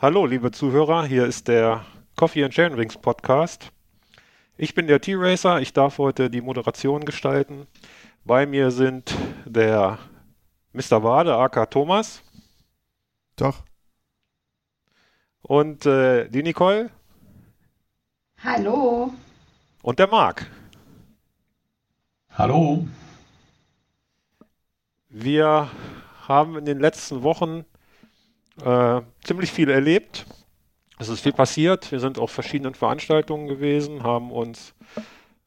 Hallo, liebe Zuhörer, hier ist der Coffee and Chain Rings Podcast. Ich bin der T-Racer, ich darf heute die Moderation gestalten. Bei mir sind der Mr. Wade, aka Thomas. Doch. Und äh, die Nicole. Hallo. Und der Marc. Hallo. Wir haben in den letzten Wochen äh, ziemlich viel erlebt. Es ist viel passiert. Wir sind auf verschiedenen Veranstaltungen gewesen, haben uns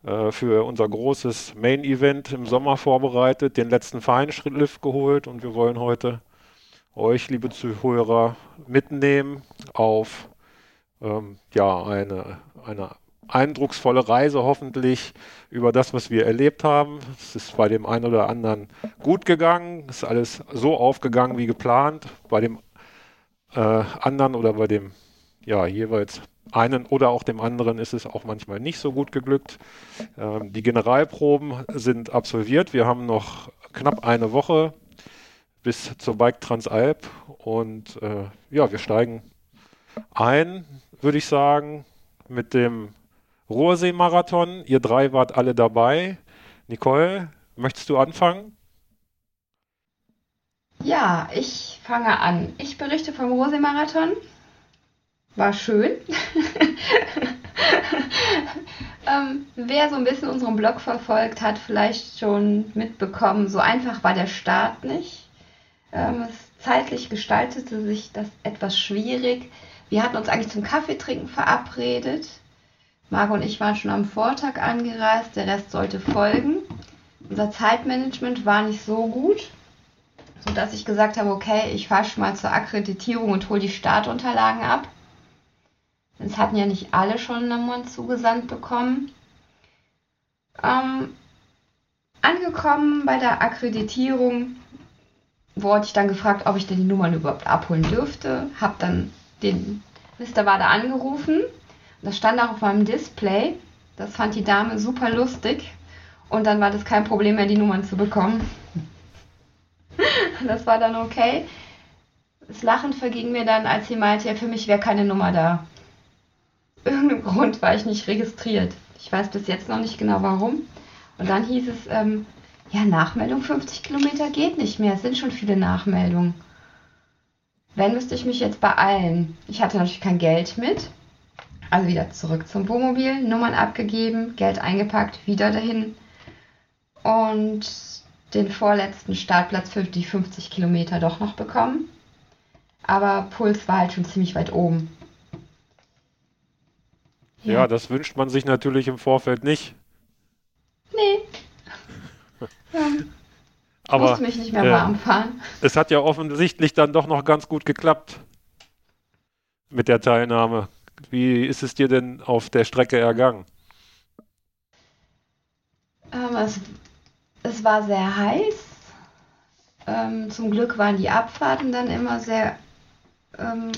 äh, für unser großes Main-Event im Sommer vorbereitet, den letzten Feinschrittlift geholt und wir wollen heute euch, liebe Zuhörer, mitnehmen auf ähm, ja, eine, eine eindrucksvolle Reise hoffentlich über das, was wir erlebt haben. Es ist bei dem einen oder anderen gut gegangen, es ist alles so aufgegangen wie geplant. Bei dem äh, anderen oder bei dem ja jeweils einen oder auch dem anderen ist es auch manchmal nicht so gut geglückt. Ähm, die Generalproben sind absolviert. Wir haben noch knapp eine Woche bis zur Bike Transalp und äh, ja, wir steigen ein, würde ich sagen, mit dem Ruhrsee-Marathon. Ihr drei wart alle dabei. Nicole, möchtest du anfangen? Ja, ich fange an. Ich berichte vom Ruhrsee-Marathon. War schön. ähm, wer so ein bisschen unseren Blog verfolgt, hat vielleicht schon mitbekommen, so einfach war der Start nicht. Ähm, es zeitlich gestaltete sich das etwas schwierig. Wir hatten uns eigentlich zum Kaffeetrinken verabredet. Marco und ich waren schon am Vortag angereist, der Rest sollte folgen. Unser Zeitmanagement war nicht so gut, sodass ich gesagt habe, okay, ich fahre schon mal zur Akkreditierung und hole die Startunterlagen ab. Es hatten ja nicht alle schon Nummern zugesandt bekommen. Ähm, angekommen bei der Akkreditierung wurde ich dann gefragt, ob ich denn die Nummern überhaupt abholen dürfte. Hab dann den Mr. Wade angerufen das stand auch auf meinem Display. Das fand die Dame super lustig. Und dann war das kein Problem mehr, die Nummern zu bekommen. das war dann okay. Das Lachen verging mir dann, als sie meinte, ja, für mich wäre keine Nummer da. Irgendeinem Grund war ich nicht registriert. Ich weiß bis jetzt noch nicht genau warum. Und dann hieß es, ähm, ja, Nachmeldung 50 Kilometer geht nicht mehr. Es sind schon viele Nachmeldungen. Wenn müsste ich mich jetzt beeilen. Ich hatte natürlich kein Geld mit. Also wieder zurück zum Wohnmobil, Nummern abgegeben, Geld eingepackt, wieder dahin und den vorletzten Startplatz für die 50 Kilometer doch noch bekommen. Aber Puls war halt schon ziemlich weit oben. Ja, ja das wünscht man sich natürlich im Vorfeld nicht. Nee. ähm, Aber musste mich nicht mehr äh, warm fahren. Es hat ja offensichtlich dann doch noch ganz gut geklappt mit der Teilnahme. Wie ist es dir denn auf der Strecke ergangen? Ähm, es, es, war sehr heiß. Ähm, zum Glück waren die Abfahrten dann immer sehr, ähm,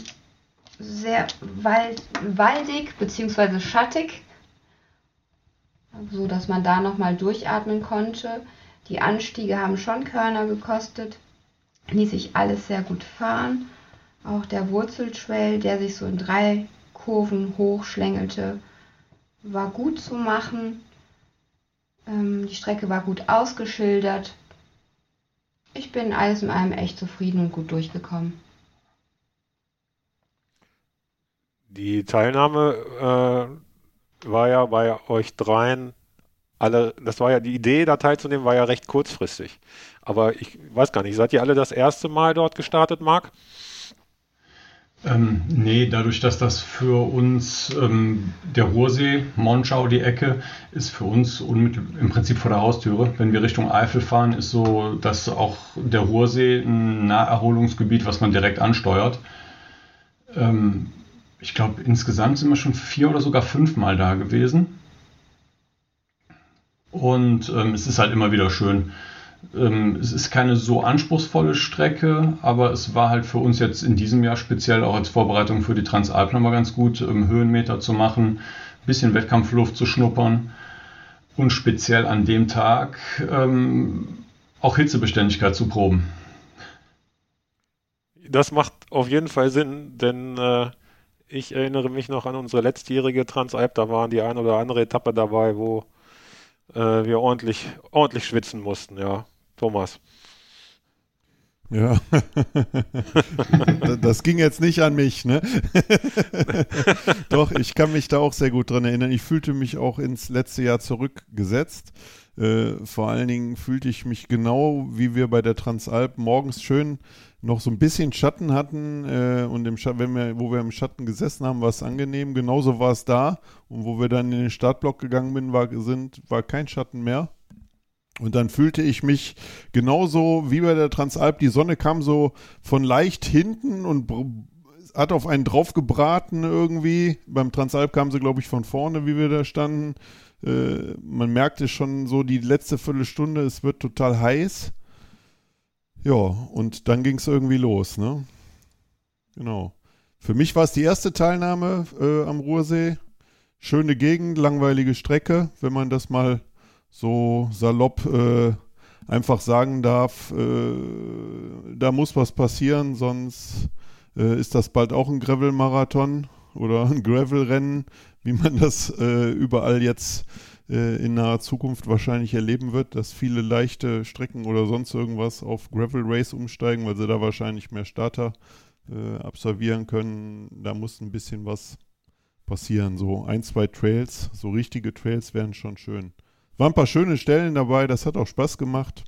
sehr wald, waldig bzw. schattig, so dass man da nochmal durchatmen konnte. Die Anstiege haben schon Körner gekostet, ließ sich alles sehr gut fahren. Auch der Wurzeltrail, der sich so in drei Kurven hochschlängelte, war gut zu machen. Ähm, die Strecke war gut ausgeschildert. Ich bin alles in allem echt zufrieden und gut durchgekommen. Die Teilnahme äh, war ja bei euch dreien alle, das war ja die Idee, da teilzunehmen, war ja recht kurzfristig. Aber ich weiß gar nicht, seid ihr alle das erste Mal dort gestartet, Marc? Ähm, nee, dadurch, dass das für uns ähm, der Ruhrsee, Monschau, die Ecke, ist für uns im Prinzip vor der Haustüre. Wenn wir Richtung Eifel fahren, ist so, dass auch der Ruhrsee ein Naherholungsgebiet, was man direkt ansteuert. Ähm, ich glaube, insgesamt sind wir schon vier oder sogar fünfmal da gewesen. Und ähm, es ist halt immer wieder schön ähm, es ist keine so anspruchsvolle Strecke, aber es war halt für uns jetzt in diesem Jahr speziell auch als Vorbereitung für die Transalp nochmal ganz gut, ähm, Höhenmeter zu machen, ein bisschen Wettkampfluft zu schnuppern und speziell an dem Tag ähm, auch Hitzebeständigkeit zu proben. das macht auf jeden Fall Sinn, denn äh, ich erinnere mich noch an unsere letztjährige Transalp, da waren die ein oder andere Etappe dabei, wo äh, wir ordentlich, ordentlich schwitzen mussten, ja. Thomas. Ja, das ging jetzt nicht an mich, ne? Doch, ich kann mich da auch sehr gut dran erinnern. Ich fühlte mich auch ins letzte Jahr zurückgesetzt. Äh, vor allen Dingen fühlte ich mich genau, wie wir bei der Transalp morgens schön noch so ein bisschen Schatten hatten äh, und im Schatten, wenn wir, wo wir im Schatten gesessen haben, war es angenehm. Genauso war es da und wo wir dann in den Startblock gegangen bin, war, sind, war kein Schatten mehr. Und dann fühlte ich mich genauso wie bei der Transalp. Die Sonne kam so von leicht hinten und hat auf einen draufgebraten irgendwie. Beim Transalp kam sie, glaube ich, von vorne, wie wir da standen. Äh, man merkte schon so die letzte Viertelstunde, es wird total heiß. Ja, und dann ging es irgendwie los, ne? Genau. Für mich war es die erste Teilnahme äh, am Ruhrsee. Schöne Gegend, langweilige Strecke, wenn man das mal so salopp äh, einfach sagen darf. Äh, da muss was passieren, sonst äh, ist das bald auch ein Gravel-Marathon oder ein Gravel-Rennen, wie man das äh, überall jetzt äh, in naher Zukunft wahrscheinlich erleben wird, dass viele leichte Strecken oder sonst irgendwas auf Gravel Race umsteigen, weil sie da wahrscheinlich mehr Starter äh, absolvieren können. Da muss ein bisschen was passieren. So ein, zwei Trails, so richtige Trails wären schon schön. Waren ein paar schöne Stellen dabei, das hat auch Spaß gemacht.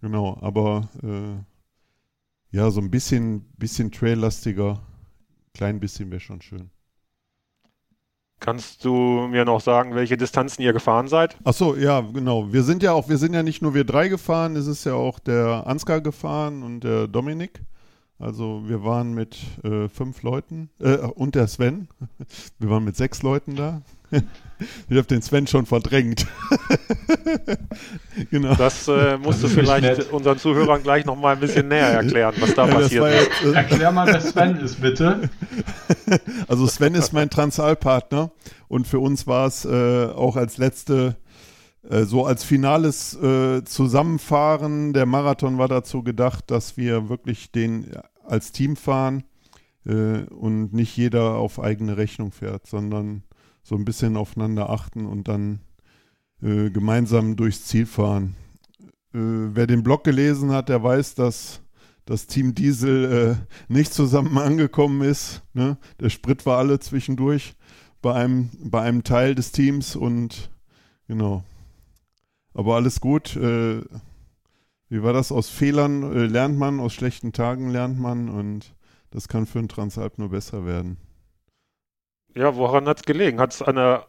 Genau, aber äh, ja, so ein bisschen, bisschen traillastiger, klein bisschen wäre schon schön. Kannst du mir noch sagen, welche Distanzen ihr gefahren seid? Ach so, ja, genau. Wir sind ja auch, wir sind ja nicht nur wir drei gefahren, es ist ja auch der Ansgar gefahren und der Dominik. Also wir waren mit äh, fünf Leuten äh, und der Sven. Wir waren mit sechs Leuten da. Ich habe den Sven schon verdrängt. genau. Das äh, musst du vielleicht unseren Zuhörern gleich noch mal ein bisschen näher erklären, was da ja, passiert ist. Jetzt, äh Erklär mal, wer Sven ist, bitte. Also Sven ist mein Transalpartner und für uns war es äh, auch als letzte äh, so als finales äh, Zusammenfahren. Der Marathon war dazu gedacht, dass wir wirklich den als Team fahren äh, und nicht jeder auf eigene Rechnung fährt, sondern so ein bisschen aufeinander achten und dann äh, gemeinsam durchs Ziel fahren. Äh, wer den Blog gelesen hat, der weiß, dass das Team Diesel äh, nicht zusammen angekommen ist. Ne? Der Sprit war alle zwischendurch bei einem, bei einem Teil des Teams und genau. Aber alles gut. Äh, wie war das? Aus Fehlern äh, lernt man, aus schlechten Tagen lernt man und das kann für einen Transalp nur besser werden. Ja, woran hat es gelegen? Hat es an der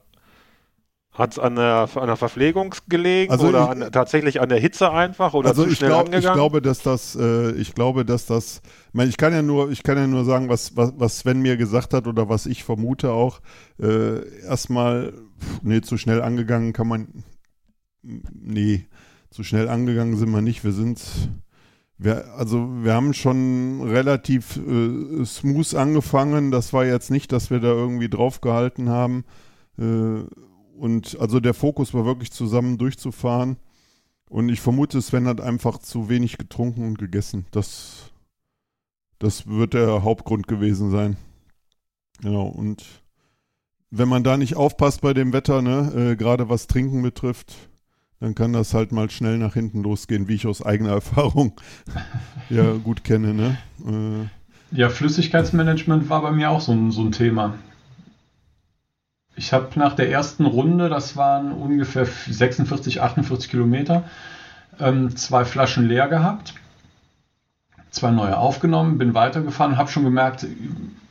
hat es an der, an der Verpflegung gelegen also oder ich, an, tatsächlich an der Hitze einfach oder also zu schnell glaub, angegangen? Ich glaube, dass das, äh, ich glaube, dass das, ich, meine, ich kann ja nur, ich kann ja nur sagen, was, was, was Sven mir gesagt hat oder was ich vermute auch. Äh, erstmal, nee, zu schnell angegangen kann man, nee, zu schnell angegangen sind wir nicht. Wir sind, wir, also wir haben schon relativ äh, smooth angefangen. Das war jetzt nicht, dass wir da irgendwie drauf gehalten haben. Äh, und also der Fokus war wirklich zusammen durchzufahren. Und ich vermute, Sven hat einfach zu wenig getrunken und gegessen. Das, das wird der Hauptgrund gewesen sein. Genau. Und wenn man da nicht aufpasst bei dem Wetter, ne, äh, gerade was Trinken betrifft, dann kann das halt mal schnell nach hinten losgehen, wie ich aus eigener Erfahrung ja gut kenne. Ne? Äh, ja, Flüssigkeitsmanagement war bei mir auch so ein, so ein Thema. Ich habe nach der ersten Runde, das waren ungefähr 46, 48 Kilometer, ähm, zwei Flaschen leer gehabt, zwei neue aufgenommen, bin weitergefahren, habe schon gemerkt,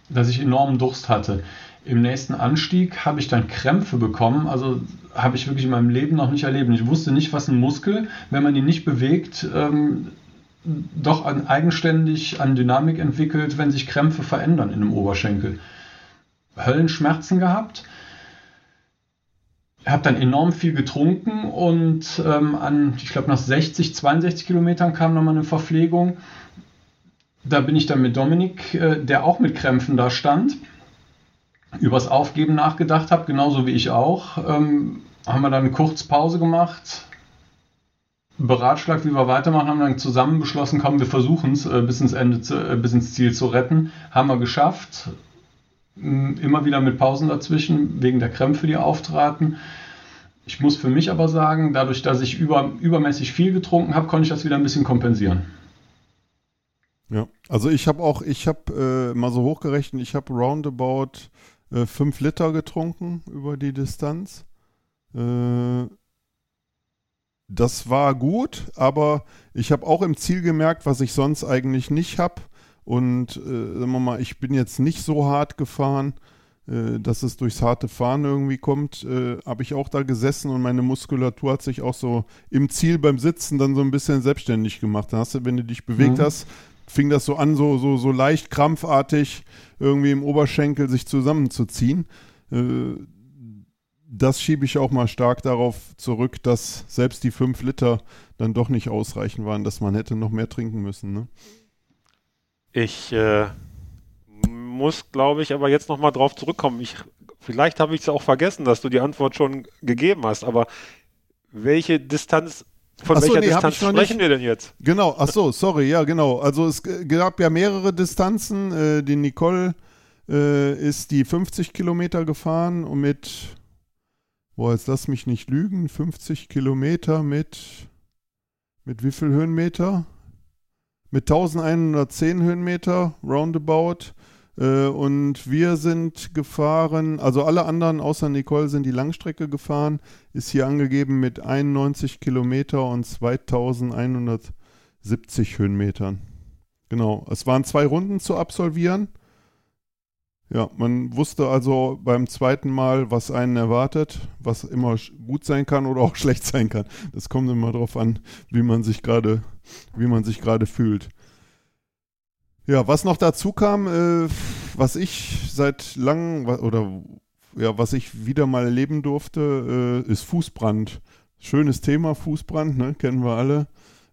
dass ich enormen Durst hatte. Im nächsten Anstieg habe ich dann Krämpfe bekommen, also habe ich wirklich in meinem Leben noch nicht erlebt. Ich wusste nicht, was ein Muskel, wenn man ihn nicht bewegt, ähm, doch an, eigenständig an Dynamik entwickelt, wenn sich Krämpfe verändern in einem Oberschenkel. Höllenschmerzen gehabt, habe dann enorm viel getrunken und ähm, an, ich glaube, nach 60, 62 Kilometern kam nochmal eine Verpflegung. Da bin ich dann mit Dominik, äh, der auch mit Krämpfen da stand, übers Aufgeben nachgedacht habe, genauso wie ich auch. Ähm, haben wir dann kurz Pause gemacht, beratschlagt, wie wir weitermachen, haben dann zusammen beschlossen, komm, wir versuchen es äh, bis ins Ende, zu, äh, bis ins Ziel zu retten. Haben wir geschafft. Immer wieder mit Pausen dazwischen, wegen der Krämpfe, die auftraten. Ich muss für mich aber sagen, dadurch, dass ich über, übermäßig viel getrunken habe, konnte ich das wieder ein bisschen kompensieren. Ja, also ich habe auch, ich habe äh, mal so hochgerechnet, ich habe roundabout 5 äh, Liter getrunken über die Distanz. Äh, das war gut, aber ich habe auch im Ziel gemerkt, was ich sonst eigentlich nicht habe. Und äh, sagen wir mal, ich bin jetzt nicht so hart gefahren, äh, dass es durchs harte Fahren irgendwie kommt. Äh, habe ich auch da gesessen und meine Muskulatur hat sich auch so im Ziel beim Sitzen dann so ein bisschen selbstständig gemacht. Dann hast du, wenn du dich bewegt mhm. hast, fing das so an, so, so, so leicht krampfartig irgendwie im Oberschenkel sich zusammenzuziehen. Äh, das schiebe ich auch mal stark darauf zurück, dass selbst die fünf Liter dann doch nicht ausreichend waren, dass man hätte noch mehr trinken müssen. Ne? Ich äh, muss, glaube ich, aber jetzt nochmal drauf zurückkommen. Ich, vielleicht habe ich es auch vergessen, dass du die Antwort schon gegeben hast, aber welche Distanz von achso, welcher nee, Distanz sprechen wir denn jetzt? Genau, ach so, sorry, ja, genau. Also es gab ja mehrere Distanzen. Äh, die Nicole äh, ist die 50 Kilometer gefahren und mit, boah, jetzt lass mich nicht lügen, 50 Kilometer mit, mit wie viel Höhenmeter? Mit 1110 Höhenmeter, roundabout. Äh, und wir sind gefahren, also alle anderen außer Nicole sind die Langstrecke gefahren, ist hier angegeben mit 91 Kilometer und 2170 Höhenmetern. Genau, es waren zwei Runden zu absolvieren. Ja, man wusste also beim zweiten Mal, was einen erwartet, was immer gut sein kann oder auch schlecht sein kann. Das kommt immer darauf an, wie man sich gerade, wie man sich gerade fühlt. Ja, was noch dazu kam, äh, was ich seit langem oder ja, was ich wieder mal erleben durfte, äh, ist Fußbrand. Schönes Thema, Fußbrand, ne? kennen wir alle.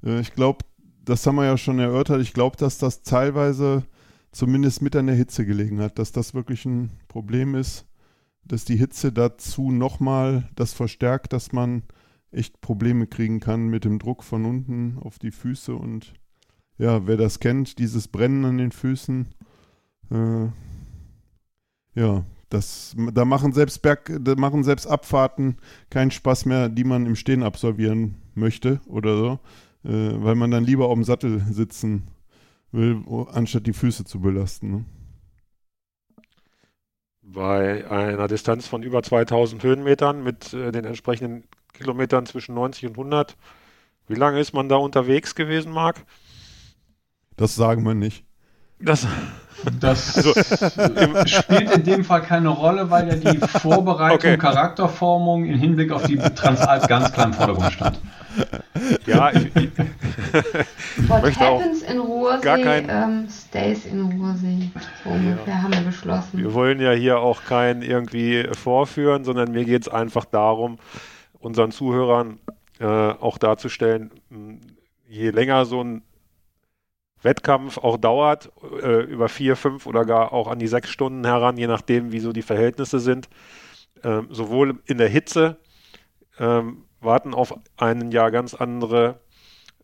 Äh, ich glaube, das haben wir ja schon erörtert. Ich glaube, dass das teilweise zumindest mit an der Hitze gelegen hat, dass das wirklich ein Problem ist, dass die Hitze dazu nochmal das verstärkt, dass man echt Probleme kriegen kann mit dem Druck von unten auf die Füße und ja, wer das kennt, dieses Brennen an den Füßen, äh, ja, das, da machen selbst Berg, da machen selbst Abfahrten keinen Spaß mehr, die man im Stehen absolvieren möchte oder so, äh, weil man dann lieber auf dem Sattel sitzen will, anstatt die Füße zu belasten. Ne? Bei einer Distanz von über 2000 Höhenmetern mit äh, den entsprechenden Kilometern zwischen 90 und 100, wie lange ist man da unterwegs gewesen, Marc? Das sagen wir nicht. Das, das also, spielt in dem Fall keine Rolle, weil ja die Vorbereitung, okay. Charakterformung im Hinblick auf die Transalp ganz klar im Vordergrund stand. Ja, ich, ich, What möchte happens auch in Ruhrsee, gar kein, ähm, stays in Ruhrsee. So ungefähr ja. haben wir beschlossen. Wir wollen ja hier auch keinen irgendwie vorführen, sondern mir geht es einfach darum, unseren Zuhörern äh, auch darzustellen, je länger so ein Wettkampf auch dauert, äh, über vier, fünf oder gar auch an die sechs Stunden heran, je nachdem, wie so die Verhältnisse sind. Ähm, sowohl in der Hitze ähm, warten auf einen Jahr ganz andere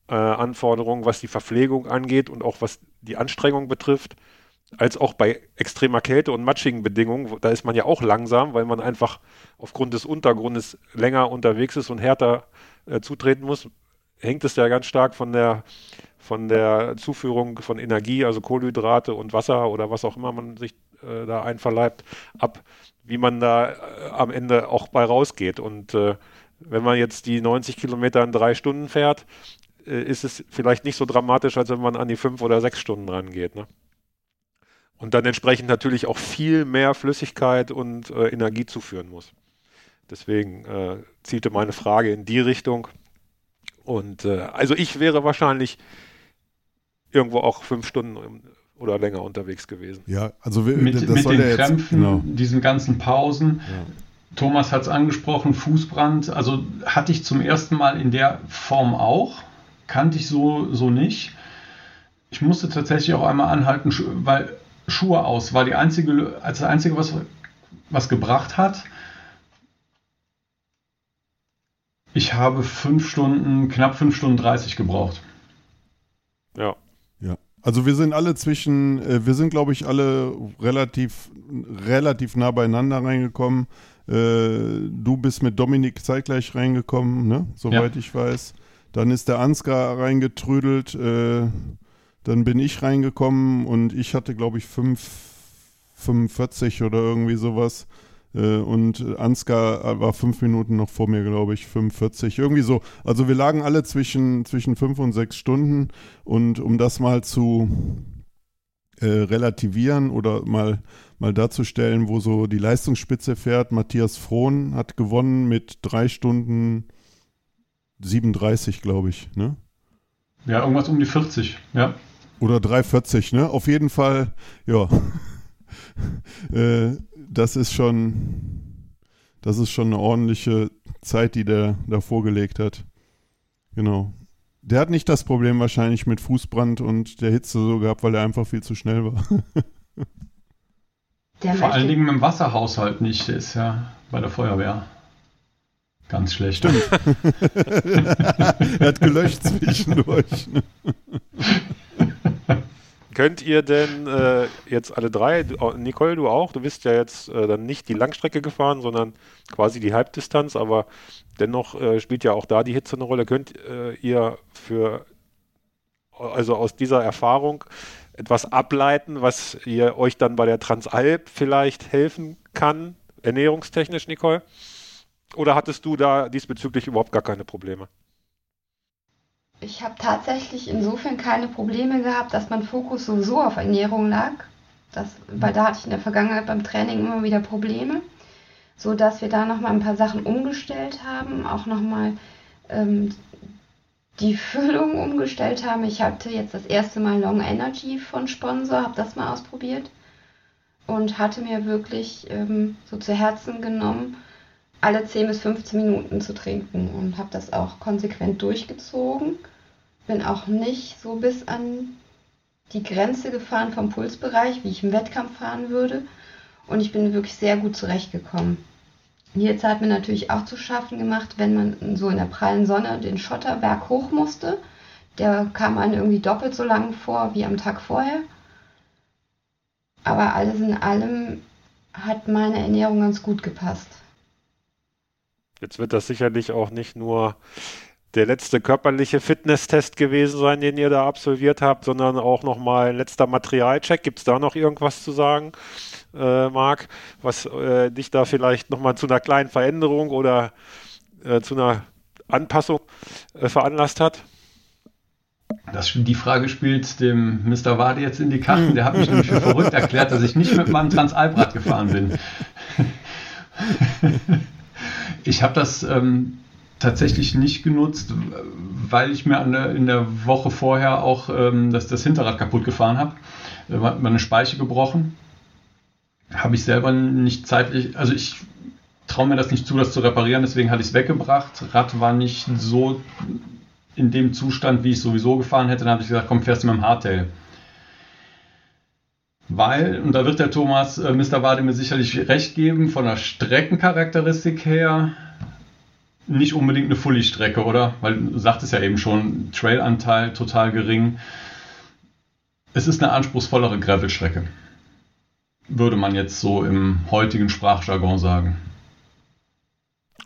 äh, Anforderungen, was die Verpflegung angeht und auch was die Anstrengung betrifft, als auch bei extremer Kälte und matschigen Bedingungen. Da ist man ja auch langsam, weil man einfach aufgrund des Untergrundes länger unterwegs ist und härter äh, zutreten muss. Hängt es ja ganz stark von der von der Zuführung von Energie, also Kohlenhydrate und Wasser oder was auch immer man sich äh, da einverleibt, ab, wie man da äh, am Ende auch bei rausgeht. Und äh, wenn man jetzt die 90 Kilometer in drei Stunden fährt, äh, ist es vielleicht nicht so dramatisch, als wenn man an die fünf oder sechs Stunden rangeht. Ne? Und dann entsprechend natürlich auch viel mehr Flüssigkeit und äh, Energie zuführen muss. Deswegen äh, zielte meine Frage in die Richtung. Und also ich wäre wahrscheinlich irgendwo auch fünf Stunden oder länger unterwegs gewesen. Ja, also wir, mit, mit den Krämpfen, jetzt, genau. diesen ganzen Pausen. Ja. Thomas hat es angesprochen, Fußbrand. Also hatte ich zum ersten Mal in der Form auch, kannte ich so, so nicht. Ich musste tatsächlich auch einmal anhalten, weil Schuhe aus war die einzige, als das einzige, was, was gebracht hat. Ich habe fünf Stunden, knapp fünf Stunden 30 gebraucht. Ja. Also wir sind alle zwischen, äh, wir sind glaube ich alle relativ, relativ nah beieinander reingekommen. Äh, du bist mit Dominik zeitgleich reingekommen, ne? soweit ja. ich weiß. Dann ist der Ansgar reingetrödelt, äh, dann bin ich reingekommen und ich hatte glaube ich 5,45 oder irgendwie sowas. Äh, und Ansgar war fünf Minuten noch vor mir, glaube ich, 45, irgendwie so. Also wir lagen alle zwischen, zwischen fünf und sechs Stunden und um das mal zu äh, relativieren oder mal, mal darzustellen, wo so die Leistungsspitze fährt, Matthias Frohn hat gewonnen mit drei Stunden 37, glaube ich, ne? Ja, irgendwas um die 40, ja. Oder 3,40, ne? Auf jeden Fall, ja. äh, das ist schon, das ist schon eine ordentliche Zeit, die der da vorgelegt hat. Genau. Der hat nicht das Problem wahrscheinlich mit Fußbrand und der Hitze so gehabt, weil er einfach viel zu schnell war. Vor allen Dingen im Wasserhaushalt nicht, der ist ja bei der Feuerwehr. Ganz schlecht. Stimmt. er hat gelöscht zwischendurch. Könnt ihr denn äh, jetzt alle drei, Nicole, du auch, du bist ja jetzt äh, dann nicht die Langstrecke gefahren, sondern quasi die Halbdistanz, aber dennoch äh, spielt ja auch da die Hitze eine Rolle. Könnt äh, ihr für, also aus dieser Erfahrung etwas ableiten, was ihr euch dann bei der Transalp vielleicht helfen kann, ernährungstechnisch, Nicole? Oder hattest du da diesbezüglich überhaupt gar keine Probleme? Ich habe tatsächlich insofern keine Probleme gehabt, dass mein Fokus sowieso auf Ernährung lag. Das, weil da hatte ich in der Vergangenheit beim Training immer wieder Probleme, so dass wir da nochmal ein paar Sachen umgestellt haben, auch nochmal ähm, die Füllung umgestellt haben. Ich hatte jetzt das erste Mal Long Energy von Sponsor, habe das mal ausprobiert und hatte mir wirklich ähm, so zu Herzen genommen, alle 10 bis 15 Minuten zu trinken und habe das auch konsequent durchgezogen. Bin auch nicht so bis an die Grenze gefahren vom Pulsbereich, wie ich im Wettkampf fahren würde. Und ich bin wirklich sehr gut zurechtgekommen. Jetzt hat mir natürlich auch zu schaffen gemacht, wenn man so in der prallen Sonne den Schotterberg hoch musste. Der kam einem irgendwie doppelt so lang vor wie am Tag vorher. Aber alles in allem hat meine Ernährung ganz gut gepasst. Jetzt wird das sicherlich auch nicht nur der letzte körperliche Fitnesstest gewesen sein, den ihr da absolviert habt, sondern auch nochmal ein letzter Materialcheck. Gibt es da noch irgendwas zu sagen, äh, Marc, was äh, dich da vielleicht nochmal zu einer kleinen Veränderung oder äh, zu einer Anpassung äh, veranlasst hat? Das, die Frage spielt dem Mr. Wade jetzt in die Karten. Der hat mich nämlich für verrückt erklärt, dass ich nicht mit meinem Transalbrad gefahren bin. Ich habe das ähm, tatsächlich nicht genutzt, weil ich mir der, in der Woche vorher auch ähm, das, das Hinterrad kaputt gefahren habe. Da war meine Speiche gebrochen. Habe ich selber nicht zeitlich, also ich traue mir das nicht zu, das zu reparieren, deswegen hatte ich es weggebracht. Rad war nicht so in dem Zustand, wie ich sowieso gefahren hätte. Dann habe ich gesagt, komm, fährst du mit dem Hardtail. Weil, und da wird der Thomas, äh, Mr. Wade mir sicherlich recht geben, von der Streckencharakteristik her nicht unbedingt eine Fully-Strecke, oder? Weil du sagtest ja eben schon, Trailanteil total gering. Es ist eine anspruchsvollere Gravel-Strecke. Würde man jetzt so im heutigen Sprachjargon sagen.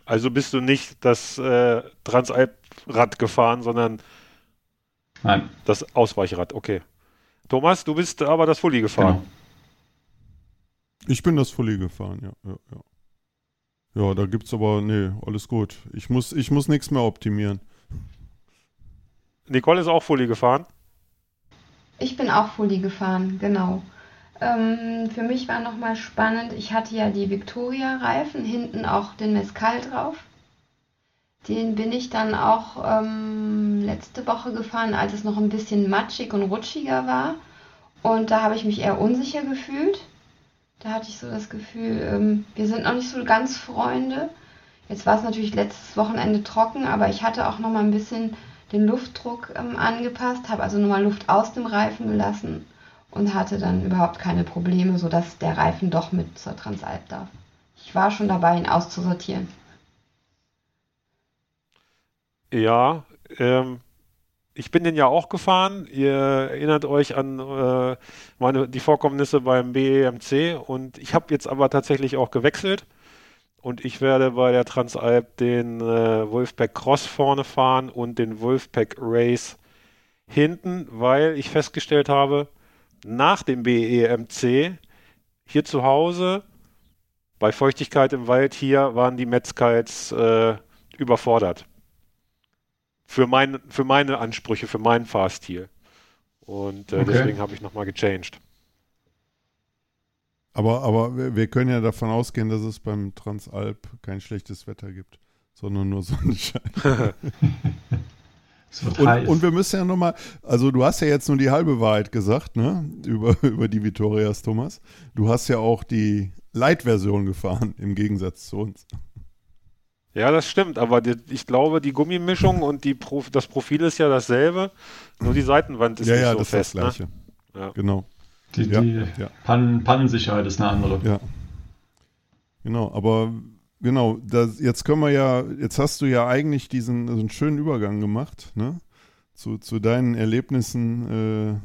Also bist du nicht das äh, Transalp-Rad gefahren, sondern Nein. das Ausweichrad, okay. Thomas, du bist aber das Fully gefahren. Genau. Ich bin das Fully gefahren, ja. Ja, ja. ja da gibt's aber, nee, alles gut. Ich muss, ich muss nichts mehr optimieren. Nicole ist auch Fully gefahren? Ich bin auch Fully gefahren, genau. Ähm, für mich war nochmal spannend, ich hatte ja die Victoria-Reifen, hinten auch den Mescal drauf. Den bin ich dann auch ähm, letzte Woche gefahren, als es noch ein bisschen matschig und rutschiger war. Und da habe ich mich eher unsicher gefühlt. Da hatte ich so das Gefühl, ähm, wir sind noch nicht so ganz Freunde. Jetzt war es natürlich letztes Wochenende trocken, aber ich hatte auch noch mal ein bisschen den Luftdruck ähm, angepasst, habe also nochmal Luft aus dem Reifen gelassen und hatte dann überhaupt keine Probleme, sodass der Reifen doch mit zur Transalp darf. Ich war schon dabei, ihn auszusortieren. Ja, ähm, ich bin den ja auch gefahren. Ihr erinnert euch an äh, meine, die Vorkommnisse beim BEMC und ich habe jetzt aber tatsächlich auch gewechselt. Und ich werde bei der Transalp den äh, Wolfpack Cross vorne fahren und den Wolfpack Race hinten, weil ich festgestellt habe, nach dem BEMC hier zu Hause bei Feuchtigkeit im Wald hier waren die Metzkites äh, überfordert für, mein, für meine Ansprüche, für meinen Fahrstil. Und äh, okay. deswegen habe ich nochmal gechanged. Aber, aber wir können ja davon ausgehen, dass es beim Transalp kein schlechtes Wetter gibt, sondern nur Sonnenschein. und, und, wir müssen ja nochmal, also du hast ja jetzt nur die halbe Wahrheit gesagt, ne, über, über die Vitorias, Thomas. Du hast ja auch die Light-Version gefahren, im Gegensatz zu uns. Ja, das stimmt, aber die, ich glaube, die Gummimischung und die Pro, das Profil ist ja dasselbe, nur die Seitenwand ist ja, nicht ja, so das fest. Ist das Gleiche. Ne? Ja. Genau. Die, die ja. Pannen, Pannensicherheit ist eine andere. Ja. Genau, aber genau, das, jetzt können wir ja, jetzt hast du ja eigentlich diesen, also einen schönen Übergang gemacht, ne? Zu, zu deinen Erlebnissen äh,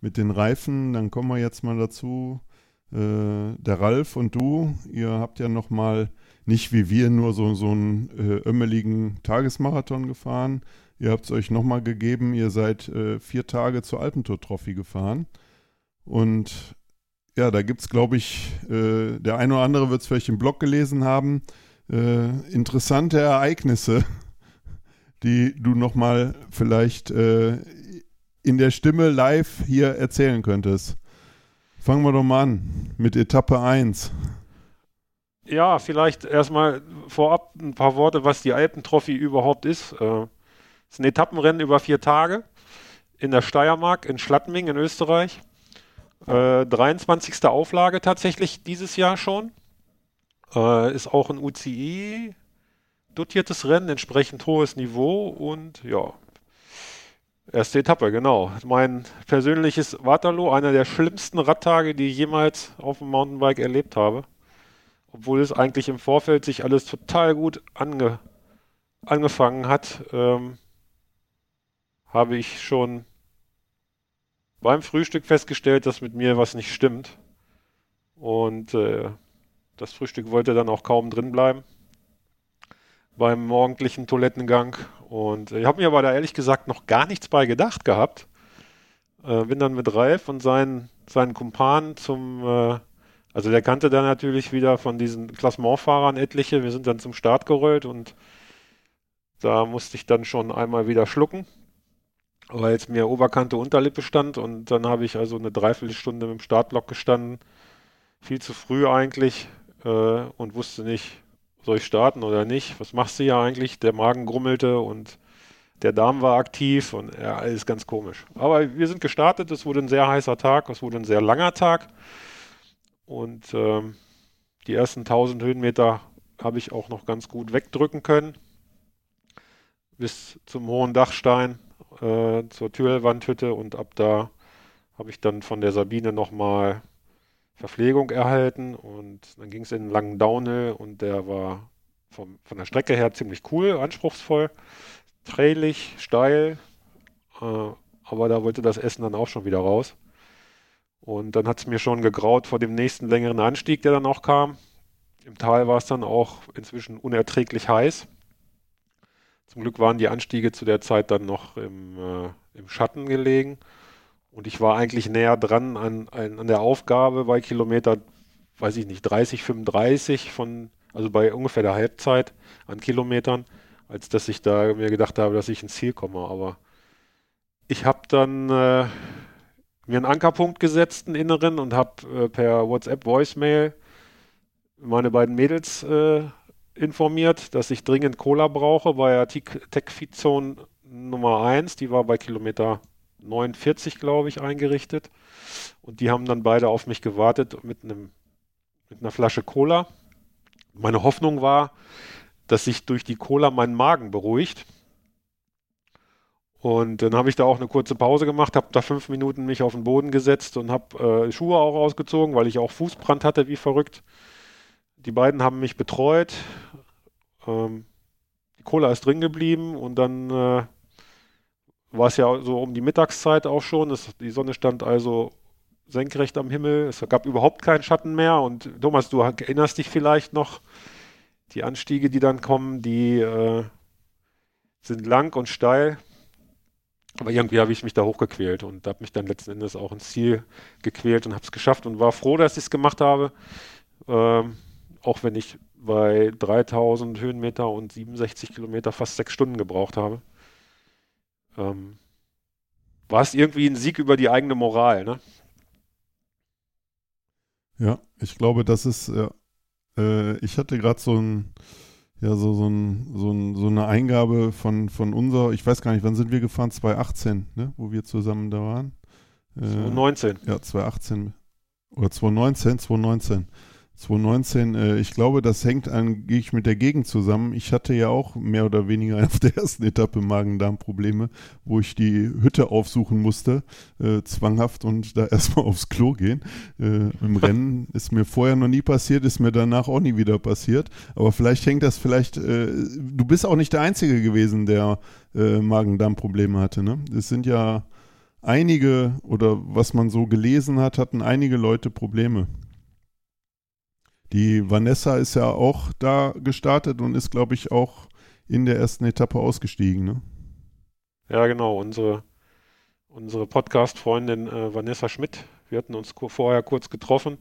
mit den Reifen. Dann kommen wir jetzt mal dazu. Äh, der Ralf und du, ihr habt ja noch mal nicht wie wir nur so, so einen äh, ömmeligen Tagesmarathon gefahren. Ihr habt es euch nochmal gegeben, ihr seid äh, vier Tage zur Alpentour-Trophy gefahren. Und ja, da gibt es, glaube ich, äh, der eine oder andere wird es vielleicht im Blog gelesen haben, äh, interessante Ereignisse, die du nochmal vielleicht äh, in der Stimme live hier erzählen könntest. Fangen wir doch mal an mit Etappe 1. Ja, vielleicht erstmal vorab ein paar Worte, was die Alpentrophy überhaupt ist. Äh, es ist ein Etappenrennen über vier Tage in der Steiermark, in Schladming in Österreich. Äh, 23. Auflage tatsächlich dieses Jahr schon. Äh, ist auch ein UCI dotiertes Rennen, entsprechend hohes Niveau und ja, erste Etappe, genau. Mein persönliches Waterloo, einer der schlimmsten Radtage, die ich jemals auf dem Mountainbike erlebt habe obwohl es eigentlich im Vorfeld sich alles total gut ange, angefangen hat, ähm, habe ich schon beim Frühstück festgestellt, dass mit mir was nicht stimmt. Und äh, das Frühstück wollte dann auch kaum drin bleiben beim morgendlichen Toilettengang. Und äh, ich habe mir aber da ehrlich gesagt noch gar nichts bei gedacht gehabt. Äh, bin dann mit Ralf und seinen, seinen Kumpanen zum äh, also der kannte dann natürlich wieder von diesen Klassementfahrern etliche. Wir sind dann zum Start gerollt und da musste ich dann schon einmal wieder schlucken, weil jetzt mir Oberkante Unterlippe stand und dann habe ich also eine Dreiviertelstunde mit dem Startblock gestanden. Viel zu früh eigentlich äh, und wusste nicht, soll ich starten oder nicht? Was machst du hier eigentlich? Der Magen grummelte und der Darm war aktiv und ja, alles ganz komisch. Aber wir sind gestartet, es wurde ein sehr heißer Tag, es wurde ein sehr langer Tag. Und ähm, die ersten 1000 Höhenmeter habe ich auch noch ganz gut wegdrücken können. Bis zum hohen Dachstein äh, zur Türwandhütte und ab da habe ich dann von der Sabine nochmal Verpflegung erhalten und dann ging es in einen langen Downhill und der war vom, von der Strecke her ziemlich cool, anspruchsvoll, trailig, steil, äh, aber da wollte das Essen dann auch schon wieder raus. Und dann hat es mir schon gegraut vor dem nächsten längeren Anstieg, der dann auch kam. Im Tal war es dann auch inzwischen unerträglich heiß. Zum Glück waren die Anstiege zu der Zeit dann noch im, äh, im Schatten gelegen. Und ich war eigentlich näher dran an, an, an der Aufgabe bei Kilometer, weiß ich nicht, 30, 35 von, also bei ungefähr der Halbzeit an Kilometern, als dass ich da mir gedacht habe, dass ich ins Ziel komme. Aber ich habe dann äh, mir einen Ankerpunkt gesetzt, einen inneren, und habe äh, per WhatsApp Voicemail meine beiden Mädels äh, informiert, dass ich dringend Cola brauche bei der Tech-Feed-Zone Nummer 1. Die war bei Kilometer 49, glaube ich, eingerichtet. Und die haben dann beide auf mich gewartet mit, einem, mit einer Flasche Cola. Meine Hoffnung war, dass sich durch die Cola mein Magen beruhigt und dann habe ich da auch eine kurze Pause gemacht, habe da fünf Minuten mich auf den Boden gesetzt und habe äh, Schuhe auch ausgezogen, weil ich auch Fußbrand hatte, wie verrückt. Die beiden haben mich betreut. Ähm, die Cola ist drin geblieben und dann äh, war es ja so um die Mittagszeit auch schon. Es, die Sonne stand also senkrecht am Himmel. Es gab überhaupt keinen Schatten mehr. Und Thomas, du erinnerst dich vielleicht noch, die Anstiege, die dann kommen, die äh, sind lang und steil. Aber irgendwie habe ich mich da hochgequält und habe mich dann letzten Endes auch ins Ziel gequält und habe es geschafft und war froh, dass ich es gemacht habe. Ähm, auch wenn ich bei 3000 Höhenmeter und 67 Kilometer fast sechs Stunden gebraucht habe. Ähm, war es irgendwie ein Sieg über die eigene Moral, ne? Ja, ich glaube, das ist, ja, äh, ich hatte gerade so ein, ja, so, so, ein, so, ein, so eine Eingabe von, von unser, ich weiß gar nicht, wann sind wir gefahren? 2018, ne? wo wir zusammen da waren. Äh, 2019. Ja, 2018 oder 2019, 2019. 2019, äh, ich glaube, das hängt angeblich mit der Gegend zusammen. Ich hatte ja auch mehr oder weniger auf der ersten Etappe Magen-Darm-Probleme, wo ich die Hütte aufsuchen musste, äh, zwanghaft und da erstmal aufs Klo gehen. Äh, Im Rennen ist mir vorher noch nie passiert, ist mir danach auch nie wieder passiert. Aber vielleicht hängt das vielleicht, äh, du bist auch nicht der Einzige gewesen, der äh, Magen-Darm-Probleme hatte. Ne? Es sind ja einige, oder was man so gelesen hat, hatten einige Leute Probleme. Die Vanessa ist ja auch da gestartet und ist, glaube ich, auch in der ersten Etappe ausgestiegen. Ne? Ja, genau. Unsere, unsere Podcast-Freundin äh, Vanessa Schmidt. Wir hatten uns vorher kurz getroffen.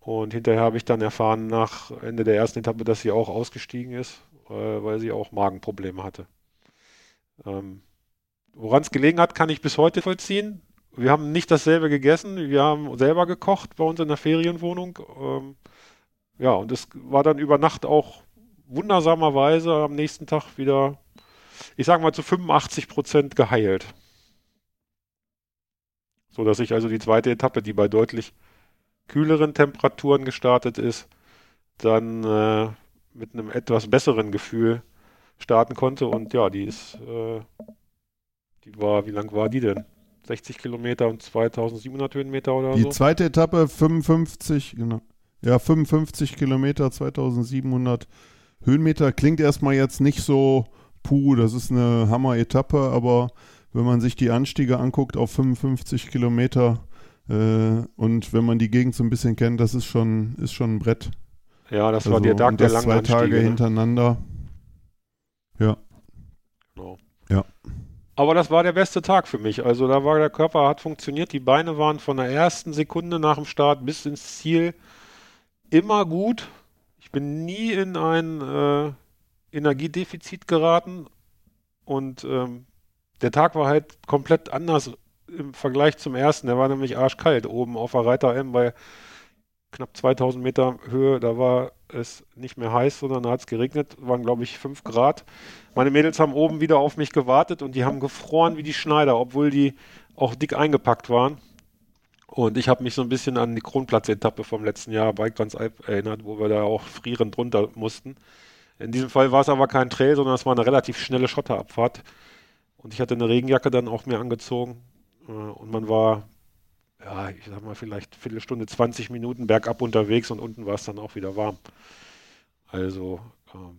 Und hinterher habe ich dann erfahren, nach Ende der ersten Etappe, dass sie auch ausgestiegen ist, äh, weil sie auch Magenprobleme hatte. Ähm, Woran es gelegen hat, kann ich bis heute vollziehen. Wir haben nicht dasselbe gegessen, wir haben selber gekocht bei uns in der Ferienwohnung. Ähm, ja, und es war dann über Nacht auch wundersamerweise am nächsten Tag wieder, ich sage mal, zu 85 Prozent geheilt. So dass ich also die zweite Etappe, die bei deutlich kühleren Temperaturen gestartet ist, dann äh, mit einem etwas besseren Gefühl starten konnte. Und ja, die ist, äh, die war, wie lang war die denn? 60 Kilometer und 2700 Höhenmeter oder die so? Die zweite Etappe 55, genau. Ja, 55 Kilometer, 2700 Höhenmeter. Klingt erstmal jetzt nicht so, puh, das ist eine Hammer-Etappe, aber wenn man sich die Anstiege anguckt auf 55 Kilometer äh, und wenn man die Gegend so ein bisschen kennt, das ist schon, ist schon ein Brett. Ja, das also, war der Tag der langen zwei Anstiege, Tage ne? hintereinander. Ja. Genau. Ja. Aber das war der beste Tag für mich. Also da war der Körper hat funktioniert, die Beine waren von der ersten Sekunde nach dem Start bis ins Ziel immer gut. Ich bin nie in ein äh, Energiedefizit geraten und ähm, der Tag war halt komplett anders im Vergleich zum ersten. Der war nämlich arschkalt oben auf der Reiter M bei knapp 2000 Meter Höhe. Da war es nicht mehr heiß, sondern da hat es geregnet. Waren, glaube ich, 5 Grad. Meine Mädels haben oben wieder auf mich gewartet und die haben gefroren wie die Schneider, obwohl die auch dick eingepackt waren. Und ich habe mich so ein bisschen an die Kronplatz-Etappe vom letzten Jahr bei Transalp erinnert, wo wir da auch frierend runter mussten. In diesem Fall war es aber kein Trail, sondern es war eine relativ schnelle Schotterabfahrt. Und ich hatte eine Regenjacke dann auch mir angezogen. Äh, und man war, ja, ich sag mal, vielleicht Viertelstunde, 20 Minuten bergab unterwegs und unten war es dann auch wieder warm. Also, ähm,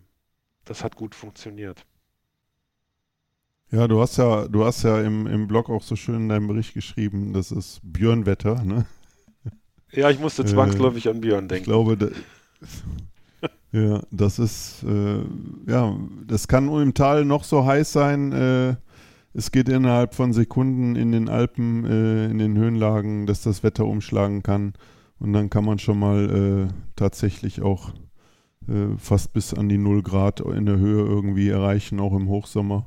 das hat gut funktioniert. Ja, du hast ja, du hast ja im, im Blog auch so schön in deinem Bericht geschrieben, das ist Björnwetter, ne? Ja, ich musste zwangsläufig äh, an Björn denken. Ich glaube, da, ja, das ist, äh, ja, das kann im Tal noch so heiß sein. Äh, es geht innerhalb von Sekunden in den Alpen, äh, in den Höhenlagen, dass das Wetter umschlagen kann. Und dann kann man schon mal äh, tatsächlich auch äh, fast bis an die 0 Grad in der Höhe irgendwie erreichen, auch im Hochsommer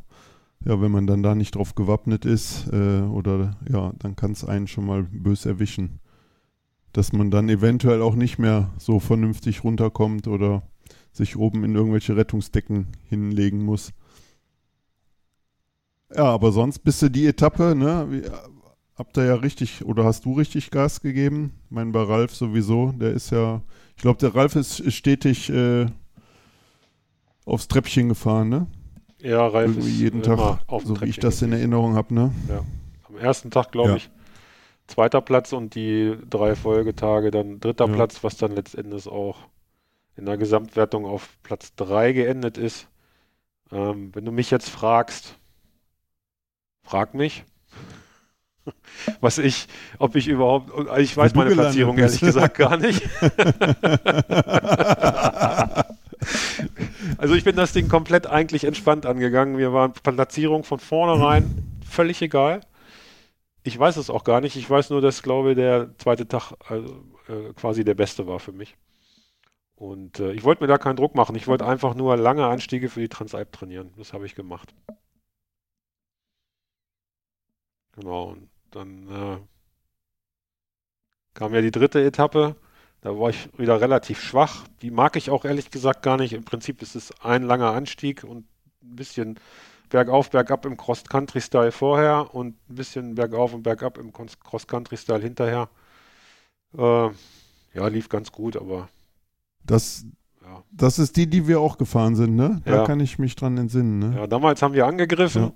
ja, wenn man dann da nicht drauf gewappnet ist, äh, oder ja, dann kann es einen schon mal bös erwischen. Dass man dann eventuell auch nicht mehr so vernünftig runterkommt oder sich oben in irgendwelche Rettungsdecken hinlegen muss. Ja, aber sonst bist du die Etappe, ne? Wie, habt ihr ja richtig, oder hast du richtig Gas gegeben? Mein bei Ralf sowieso, der ist ja, ich glaube, der Ralf ist, ist stetig äh, aufs Treppchen gefahren, ne? Ja, Ralf Irgendwie ist jeden Tag, so wie ich das in Erinnerung habe, ne? Ja. Am ersten Tag, glaube ja. ich, zweiter Platz und die drei Folgetage dann dritter ja. Platz, was dann letztendlich auch in der Gesamtwertung auf Platz drei geendet ist. Ähm, wenn du mich jetzt fragst, frag mich. Was ich, ob ich überhaupt, ich weiß meine Platzierung ehrlich gesagt gar nicht. also ich bin das Ding komplett eigentlich entspannt angegangen. Mir war Platzierung von vornherein völlig egal. Ich weiß es auch gar nicht. Ich weiß nur, dass, glaube der zweite Tag also, äh, quasi der beste war für mich. Und äh, ich wollte mir da keinen Druck machen. Ich wollte einfach nur lange Anstiege für die Transalp trainieren. Das habe ich gemacht. Genau. Und dann äh, kam ja die dritte Etappe. Da war ich wieder relativ schwach. Die mag ich auch ehrlich gesagt gar nicht. Im Prinzip ist es ein langer Anstieg und ein bisschen bergauf, bergab im Cross-Country-Style vorher und ein bisschen bergauf und bergab im Cross-Country-Style hinterher. Äh, ja, lief ganz gut, aber. Das, ja. das ist die, die wir auch gefahren sind, ne? Da ja. kann ich mich dran entsinnen, ne? Ja, damals haben wir angegriffen.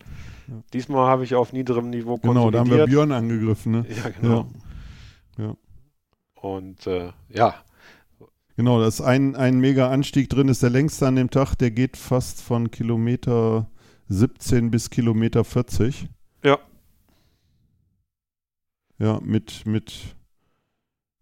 Ja. Diesmal habe ich auf niederem Niveau Genau, da haben wir Björn angegriffen, ne? Ja, genau. Ja. Und äh, ja. Genau, da ist ein, ein mega Anstieg drin, ist der längste an dem Tag, der geht fast von Kilometer 17 bis Kilometer 40. Ja. Ja, mit, mit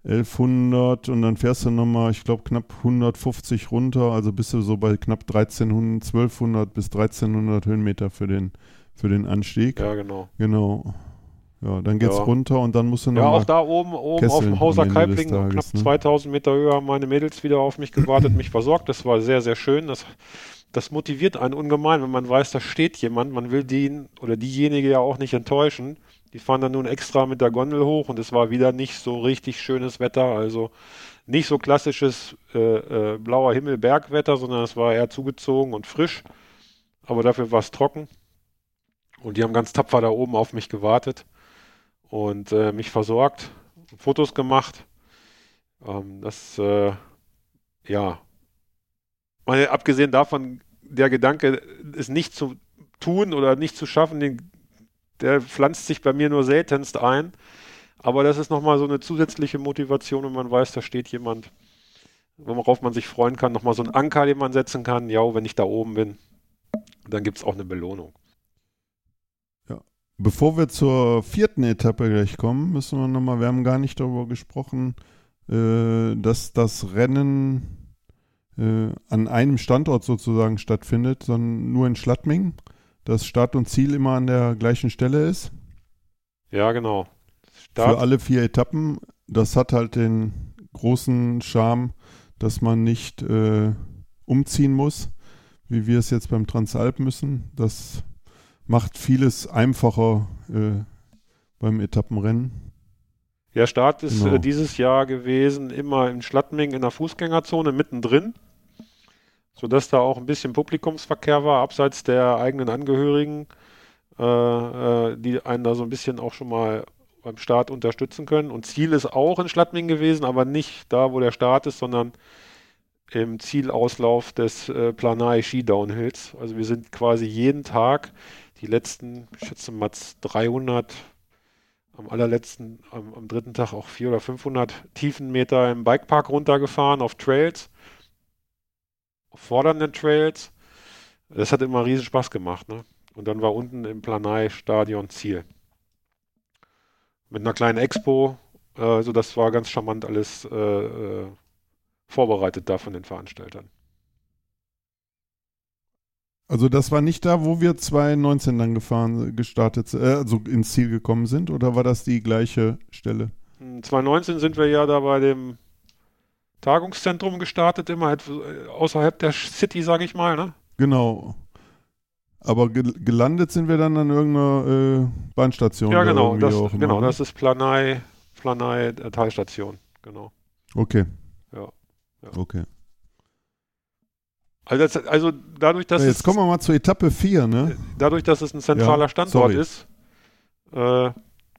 1100 und dann fährst du nochmal, ich glaube, knapp 150 runter, also bist du so bei knapp 1300, 1200 bis 1300 Höhenmeter für den, für den Anstieg. Ja, genau. Genau. Ja, dann geht's Ja. runter und dann musst du noch Ja, auch da oben, oben Kessel auf dem Hauser Kalbling, Tages, knapp ne? 2000 Meter höher, haben meine Mädels wieder auf mich gewartet, mich versorgt. Das war sehr, sehr schön. Das, das motiviert einen ungemein, wenn man weiß, da steht jemand. Man will den oder diejenige ja auch nicht enttäuschen. Die fahren dann nun extra mit der Gondel hoch und es war wieder nicht so richtig schönes Wetter. Also nicht so klassisches äh, äh, blauer Himmel, Bergwetter, sondern es war eher zugezogen und frisch. Aber dafür war es trocken. Und die haben ganz tapfer da oben auf mich gewartet und äh, mich versorgt, Fotos gemacht. Ähm, das, äh, ja, mal abgesehen davon, der Gedanke, es nicht zu tun oder nicht zu schaffen, den, der pflanzt sich bei mir nur seltenst ein. Aber das ist nochmal so eine zusätzliche Motivation, wenn man weiß, da steht jemand, worauf man sich freuen kann. Nochmal so ein Anker, den man setzen kann. Ja, wenn ich da oben bin, dann gibt es auch eine Belohnung. Bevor wir zur vierten Etappe gleich kommen, müssen wir nochmal, wir haben gar nicht darüber gesprochen, äh, dass das Rennen äh, an einem Standort sozusagen stattfindet, sondern nur in Schladming, dass Start und Ziel immer an der gleichen Stelle ist. Ja, genau. Für Start, alle vier Etappen. Das hat halt den großen Charme, dass man nicht äh, umziehen muss, wie wir es jetzt beim Transalp müssen. Das macht vieles einfacher äh, beim Etappenrennen. Ja, Start ist Genau. äh, dieses Jahr gewesen, immer in Schladming in der Fußgängerzone mittendrin, sodass da auch ein bisschen Publikumsverkehr war, abseits der eigenen Angehörigen, äh, äh, die einen da so ein bisschen auch schon mal beim Start unterstützen können. Und Ziel ist auch in Schladming gewesen, aber nicht da, wo der Start ist, sondern im Zielauslauf des äh, Planai Ski Downhills. Also wir sind quasi jeden Tag die letzten, ich schätze mal 300, am allerletzten, am, am dritten Tag auch 400 oder 500 Tiefenmeter im Bikepark runtergefahren auf Trails, auf fordernden Trails. Das hat immer riesen Spaß gemacht. Ne? Und dann war unten im Planei-Stadion Ziel. Mit einer kleinen Expo, also das war ganz charmant alles äh, äh, vorbereitet da von den Veranstaltern. Also das war nicht da, wo wir 2019 dann gefahren, gestartet, äh, also ins Ziel gekommen sind, oder war das die gleiche Stelle? Hm, 2019 sind wir ja da bei dem Tagungszentrum gestartet, immer et- äh, außerhalb der City, sage ich mal. Ne? Genau. Aber gel gelandet sind wir dann an irgendeiner äh, Bahnstation. Ja, genau, das, genau, ne? das ist Planei, Planei äh, Talstation, genau. Okay. Ja, ja. Okay. Also, das, also dadurch, dass Ja, jetzt es, kommen wir mal zur Etappe 4, ne? dadurch, dass es ein zentraler Ja, Standort sorry. ist, äh,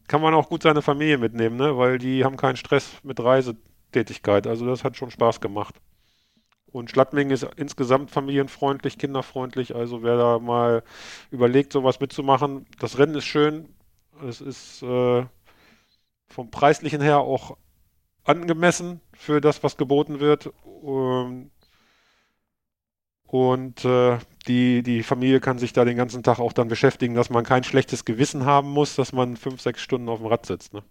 kann man auch gut seine Familie mitnehmen, ne? weil die haben keinen Stress mit Reisetätigkeit. Also das hat schon Spaß gemacht. Und Schladming ist insgesamt familienfreundlich, kinderfreundlich. Also wer da mal überlegt, sowas mitzumachen, das Rennen ist schön. Es ist äh, vom preislichen her auch angemessen für das, was geboten wird. Ähm, Und äh, die, die Familie kann sich da den ganzen Tag auch dann beschäftigen, dass man kein schlechtes Gewissen haben muss, dass man fünf, sechs Stunden auf dem Rad sitzt. Ne?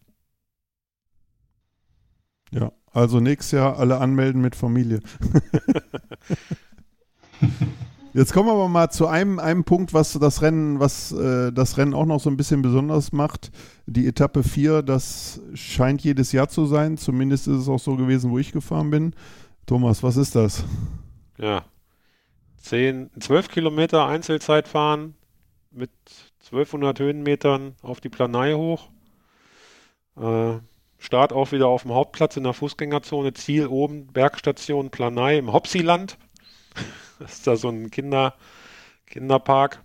Ja, also nächstes Jahr alle anmelden mit Familie. Jetzt kommen wir aber mal zu einem, einem Punkt, was das Rennen, was äh, das Rennen auch noch so ein bisschen besonders macht. Die Etappe 4, das scheint jedes Jahr zu sein. Zumindest ist es auch so gewesen, wo ich gefahren bin. Thomas, was ist das? Ja. 10, 12 Kilometer Einzelzeit fahren mit 1200 Höhenmetern auf die Planei hoch. Äh, Start auch wieder auf dem Hauptplatz in der Fußgängerzone. Ziel oben, Bergstation Planei im Hopsiland. Das ist da so ein Kinder, Kinderpark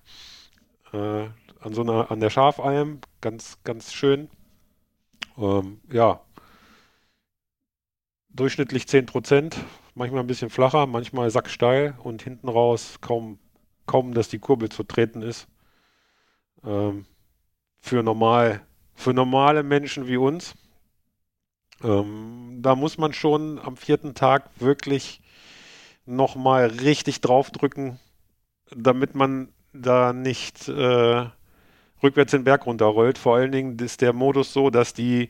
äh, an so einer, an der Schafalm. Ganz, ganz schön. Ähm, ja. Durchschnittlich 10 Prozent, manchmal ein bisschen flacher, manchmal sacksteil und hinten raus kaum, kaum, dass die Kurbel zu treten ist. Ähm, für normal, für normale Menschen wie uns. Ähm, da muss man schon am vierten Tag wirklich nochmal richtig draufdrücken, damit man da nicht äh, rückwärts den Berg runterrollt. Vor allen Dingen ist der Modus so, dass die,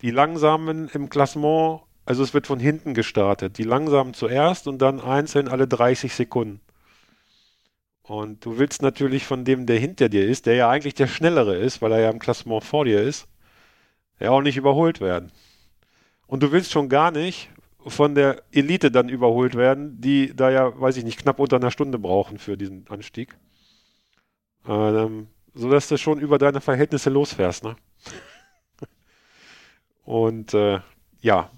die Langsamen im Klassement, also es wird von hinten gestartet, die Langsamen zuerst und dann einzeln alle 30 Sekunden. Und du willst natürlich von dem, der hinter dir ist, der ja eigentlich der Schnellere ist, weil er ja im Klassement vor dir ist, ja auch nicht überholt werden. Und du willst schon gar nicht von der Elite dann überholt werden, die da ja, weiß ich nicht, knapp unter einer Stunde brauchen für diesen Anstieg. Ähm, so dass du schon über deine Verhältnisse losfährst, ne? Und äh, ja,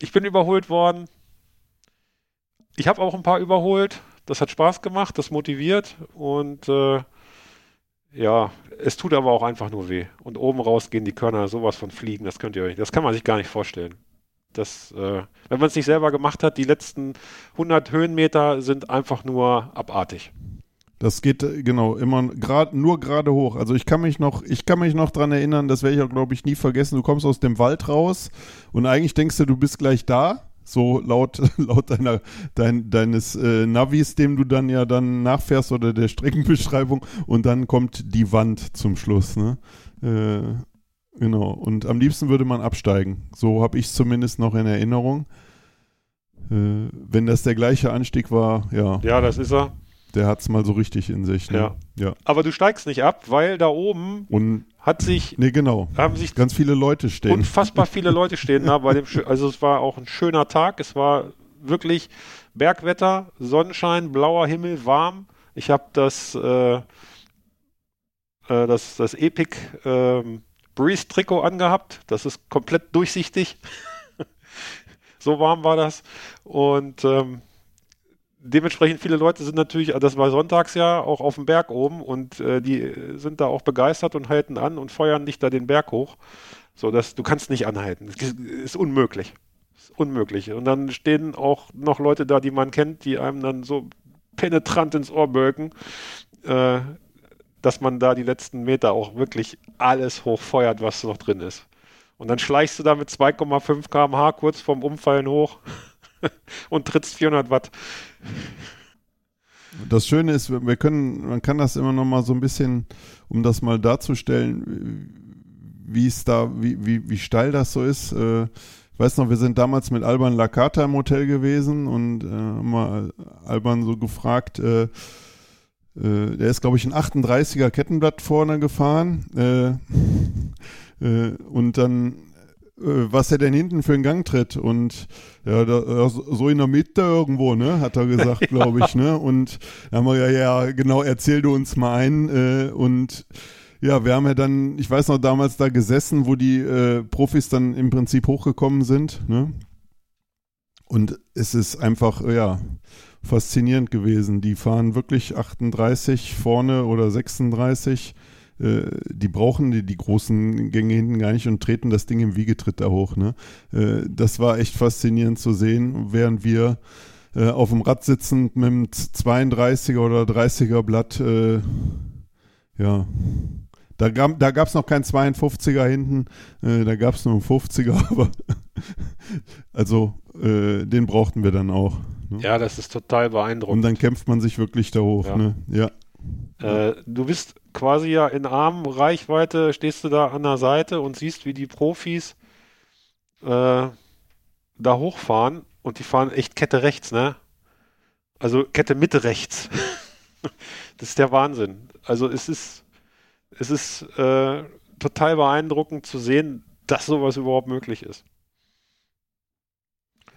ich bin überholt worden. Ich habe auch ein paar überholt. Das hat Spaß gemacht, das motiviert und äh, ja, es tut aber auch einfach nur weh. Und oben raus gehen die Körner sowas von fliegen, das könnt ihr euch, das kann man sich gar nicht vorstellen. Das, äh, wenn man es nicht selber gemacht hat, die letzten 100 Höhenmeter sind einfach nur abartig. Das geht äh, genau immer grad, nur gerade hoch. Also ich kann mich noch, ich kann mich noch dran erinnern, das werde ich auch glaube ich nie vergessen. Du kommst aus dem Wald raus und eigentlich denkst du, du bist gleich da. So laut, laut deiner, dein, deines äh, Navis, dem du dann ja dann nachfährst oder der Streckenbeschreibung und dann kommt die Wand zum Schluss. Ne? Äh, Genau. Und am liebsten würde man absteigen. So habe ich es zumindest noch in Erinnerung. Äh, wenn das der gleiche Anstieg war, ja. Ja, das ist er. Der hat es mal so richtig in sich. Ne? Ja. ja. Aber du steigst nicht ab, weil da oben Und, hat sich. Nee, genau. Haben sich ganz viele Leute stehen. Unfassbar viele Leute stehen da bei dem. Also es war auch ein schöner Tag. Es war wirklich Bergwetter, Sonnenschein, blauer Himmel, warm. Ich habe das, äh, äh, das, das Epic. Ähm, Breeze-Trikot angehabt. Das ist komplett durchsichtig. so warm war das. Und ähm, dementsprechend viele Leute sind natürlich, das war sonntags ja auch auf dem Berg oben und äh, die sind da auch begeistert und halten an und feuern dich da den Berg hoch. So dass du kannst nicht anhalten. Das ist unmöglich. Das ist unmöglich. Und dann stehen auch noch Leute da, die man kennt, die einem dann so penetrant ins Ohr bölken. Äh, dass man da die letzten Meter auch wirklich alles hochfeuert, was noch drin ist. Und dann schleichst du da mit 2,5 km/h kurz vorm Umfallen hoch und trittst 400 Watt. Das Schöne ist, wir können, man kann das immer noch mal so ein bisschen, um das mal darzustellen, wie es da, wie, wie, wie steil das so ist. Äh, ich weiß noch, wir sind damals mit Alban Lakata im Hotel gewesen und äh, haben mal Alban so gefragt, äh, äh, der ist, glaube ich, ein 38er Kettenblatt vorne gefahren. Äh, und dann, was er denn hinten für einen Gang tritt. Und ja, da, so in der Mitte irgendwo, ne, hat er gesagt, glaube ich. Ne? Und da haben wir ja, ja, genau, erzähl du uns mal ein. Äh, und ja, wir haben ja dann, ich weiß noch, damals da gesessen, wo die äh, Profis dann im Prinzip hochgekommen sind. Ne? Und es ist einfach, ja, faszinierend gewesen. Die fahren wirklich 38 vorne oder 36. Äh, die brauchen die, die, großen Gänge hinten gar nicht und treten das Ding im Wiegetritt da hoch. Ne? Äh, das war echt faszinierend zu sehen, während wir äh, auf dem Rad sitzend mit dem 32er oder 30er Blatt, äh, ja, da gab da gab's noch kein 52er hinten, äh, da gab es nur einen 50er, aber also äh, den brauchten wir dann auch. Ne? Ja, das ist total Und beeindruckend. dann kämpft man sich wirklich da hoch. Ja. Ne? Ja. Äh, du bist quasi ja in Armreichweite, stehst du da an der Seite und siehst, wie die Profis äh, da hochfahren und die fahren echt Kette rechts, ne? Also Kette Mitte rechts. das ist der Wahnsinn. Also es ist, es ist äh, total beeindruckend zu sehen, dass sowas überhaupt möglich ist.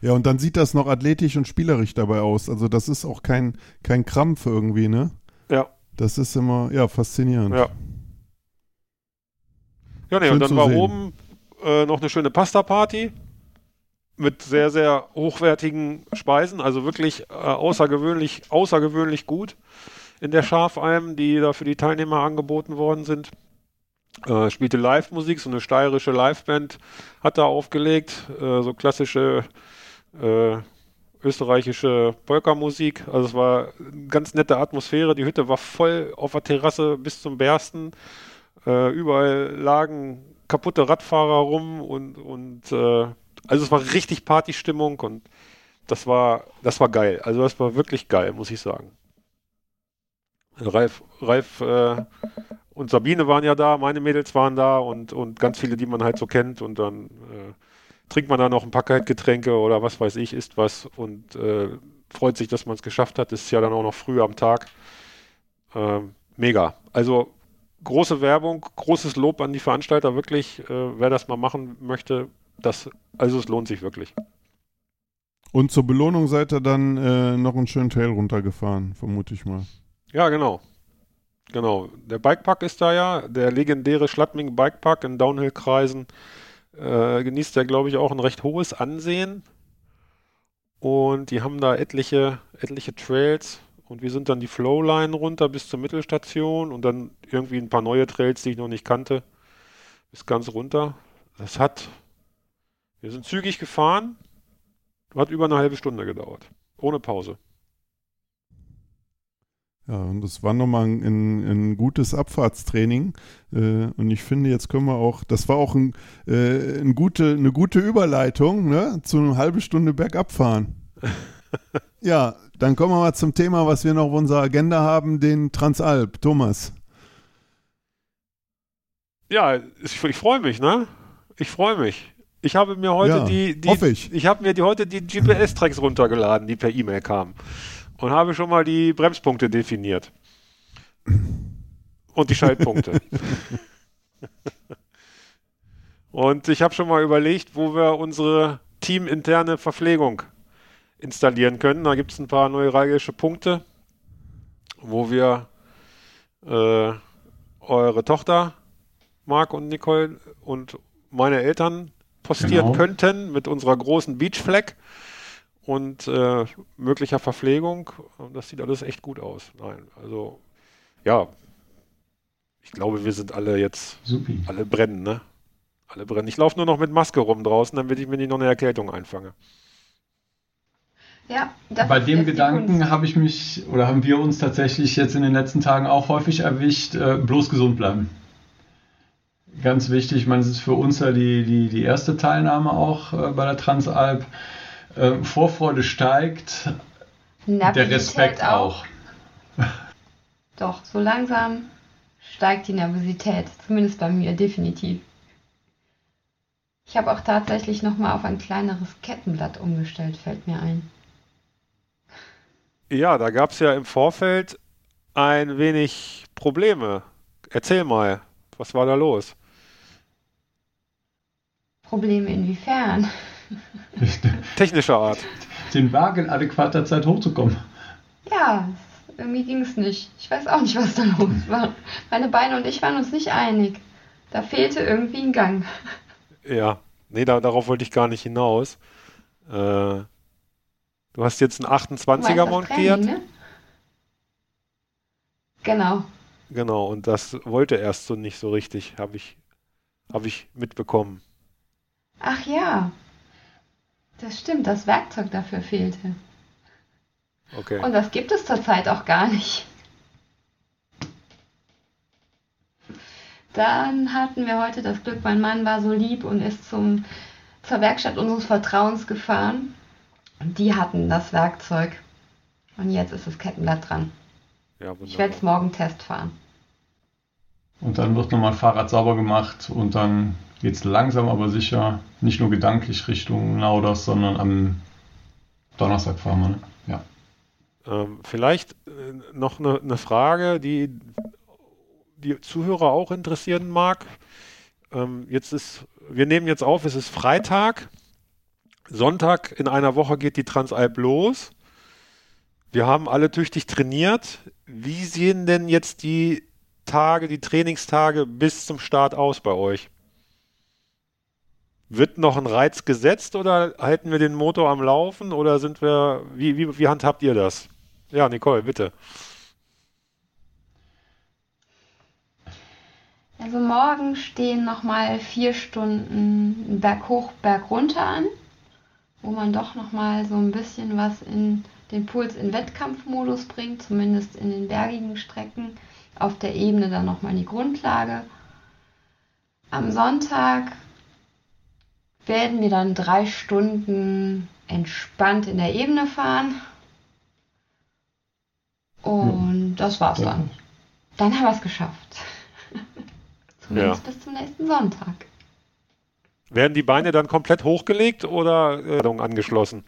Ja, und dann sieht das noch athletisch und spielerisch dabei aus. Also das ist auch kein, kein Krampf irgendwie, ne? Ja. Das ist immer, ja, faszinierend. Ja. Ja, nee, Schön und dann war sehen. oben äh, noch eine schöne Pasta-Party mit sehr, sehr hochwertigen Speisen, also wirklich äh, außergewöhnlich, außergewöhnlich gut in der Schafalm, die da für die Teilnehmer angeboten worden sind. Äh, spielte Live-Musik, so eine steirische Liveband hat da aufgelegt, äh, so klassische äh, österreichische Polka-Musik. Also es war eine ganz nette Atmosphäre. Die Hütte war voll auf der Terrasse bis zum Bersten. Äh, überall lagen kaputte Radfahrer rum und, und äh, also es war richtig Partystimmung und das war, das war geil. Also das war wirklich geil, muss ich sagen. Ralf, Ralf äh, und Sabine waren ja da, meine Mädels waren da und, und ganz viele, die man halt so kennt und dann äh, trinkt man da noch ein paar Kaltgetränke oder was weiß ich, isst was und äh, freut sich, dass man es geschafft hat. Das ist ja dann auch noch früh am Tag. Ähm, mega. Also große Werbung, großes Lob an die Veranstalter, wirklich, äh, wer das mal machen möchte, das, also es lohnt sich wirklich. Und zur Belohnung seid ihr dann äh, noch einen schönen Trail runtergefahren, vermute ich mal. Ja, genau. Genau. Der Bikepark ist da ja, der legendäre Schladming Bikepark in Downhill-Kreisen äh, genießt ja, glaube ich, auch ein recht hohes Ansehen. Und die haben da etliche, etliche Trails. Und wir sind dann die Flowline runter bis zur Mittelstation und dann irgendwie ein paar neue Trails, die ich noch nicht kannte, bis ganz runter. Das hat, wir sind zügig gefahren, hat über eine halbe Stunde gedauert. Ohne Pause. Ja, und das war nochmal ein, ein, ein gutes Abfahrtstraining. Äh, und ich finde, jetzt können wir auch, das war auch ein, äh, ein gute, eine gute Überleitung ne, zu einer halben Stunde bergab fahren. ja, dann kommen wir mal zum Thema, was wir noch auf unserer Agenda haben, den Transalp. Thomas. Ja, ich, ich freue mich, ne? Ich freue mich. Ich habe mir heute Ja, die, die hoffe ich. habe mir die heute die GPS-Tracks runtergeladen, die per E-Mail kamen. Und habe schon mal die Bremspunkte definiert. Und die Schaltpunkte. Und ich habe schon mal überlegt, wo wir unsere teaminterne Verpflegung installieren können. Da gibt es ein paar neuralgische Punkte, wo wir äh, eure Tochter, Marc und Nicole und meine Eltern postieren Genau. könnten mit unserer großen Beach-Flag und äh, möglicher Verpflegung. Und das sieht alles echt gut aus. Nein, also ja, ich glaube, wir sind alle jetzt, Supi. alle brennen, ne? Alle brennen. Ich laufe nur noch mit Maske rum draußen, damit ich mir nicht noch eine Erkältung einfange. Ja, das Bei dem Gedanken habe ich mich oder haben wir uns tatsächlich jetzt in den letzten Tagen auch häufig erwischt, äh, bloß gesund bleiben. Ganz wichtig, ich meine, es ist für uns ja die, die, die erste Teilnahme auch äh, bei der Transalp. Äh, Vorfreude steigt, der Respekt auch. Doch, so langsam steigt die Nervosität, zumindest bei mir, definitiv. Ich habe auch tatsächlich nochmal auf ein kleineres Kettenblatt umgestellt, fällt mir ein. Ja, da gab es ja im Vorfeld ein wenig Probleme. Erzähl mal, was war da los? Probleme inwiefern? Technischer Art. Den Wagen in adäquater Zeit hochzukommen. Ja, irgendwie ging es nicht. Ich weiß auch nicht, was da los war. Meine Beine und ich waren uns nicht einig. Da fehlte irgendwie ein Gang. Ja, nee, da, darauf wollte ich gar nicht hinaus. Äh, du hast jetzt einen Du meinst 28er das montiert. Training, ne? Genau. Genau, und das wollte erst so nicht so richtig, habe ich, hab ich mitbekommen. Ach ja. Das stimmt, das Werkzeug dafür fehlte. Okay. Und das gibt es zurzeit auch gar nicht. Dann hatten wir heute das Glück, mein Mann war so lieb und ist zum, zur Werkstatt unseres Vertrauens gefahren. Und die hatten das Werkzeug. Und jetzt ist das Kettenblatt dran. Ja, Ich werde es morgen Test fahren. Und dann wird nochmal Fahrrad sauber gemacht und dann geht es langsam aber sicher, nicht nur gedanklich Richtung Nauders, sondern am Donnerstag fahren wir. Ne? Ja. Ähm, vielleicht äh, noch eine ne Frage, die die Zuhörer auch interessieren mag. Ähm, jetzt ist, wir nehmen jetzt auf, es ist Freitag. Sonntag in einer Woche geht die Transalp los. Wir haben alle tüchtig trainiert. Wie sehen denn jetzt die Tage, die Trainingstage bis zum Start aus bei euch? Wird noch ein Reiz gesetzt oder halten wir den Motor am Laufen oder sind wir, wie, wie, wie handhabt ihr das? Ja, Nicole, bitte. Also morgen stehen nochmal vier Stunden Berg hoch, Berg runter an, wo man doch nochmal so ein bisschen was in den Puls in Wettkampfmodus bringt, zumindest in den bergigen Strecken. Auf der Ebene dann nochmal die Grundlage. Am Sonntag werden wir dann drei Stunden entspannt in der Ebene fahren. Und das war's dann. Dann haben wir es geschafft. Zumindest Ja. bis zum nächsten Sonntag. Werden die Beine dann komplett hochgelegt oder äh, angeschlossen?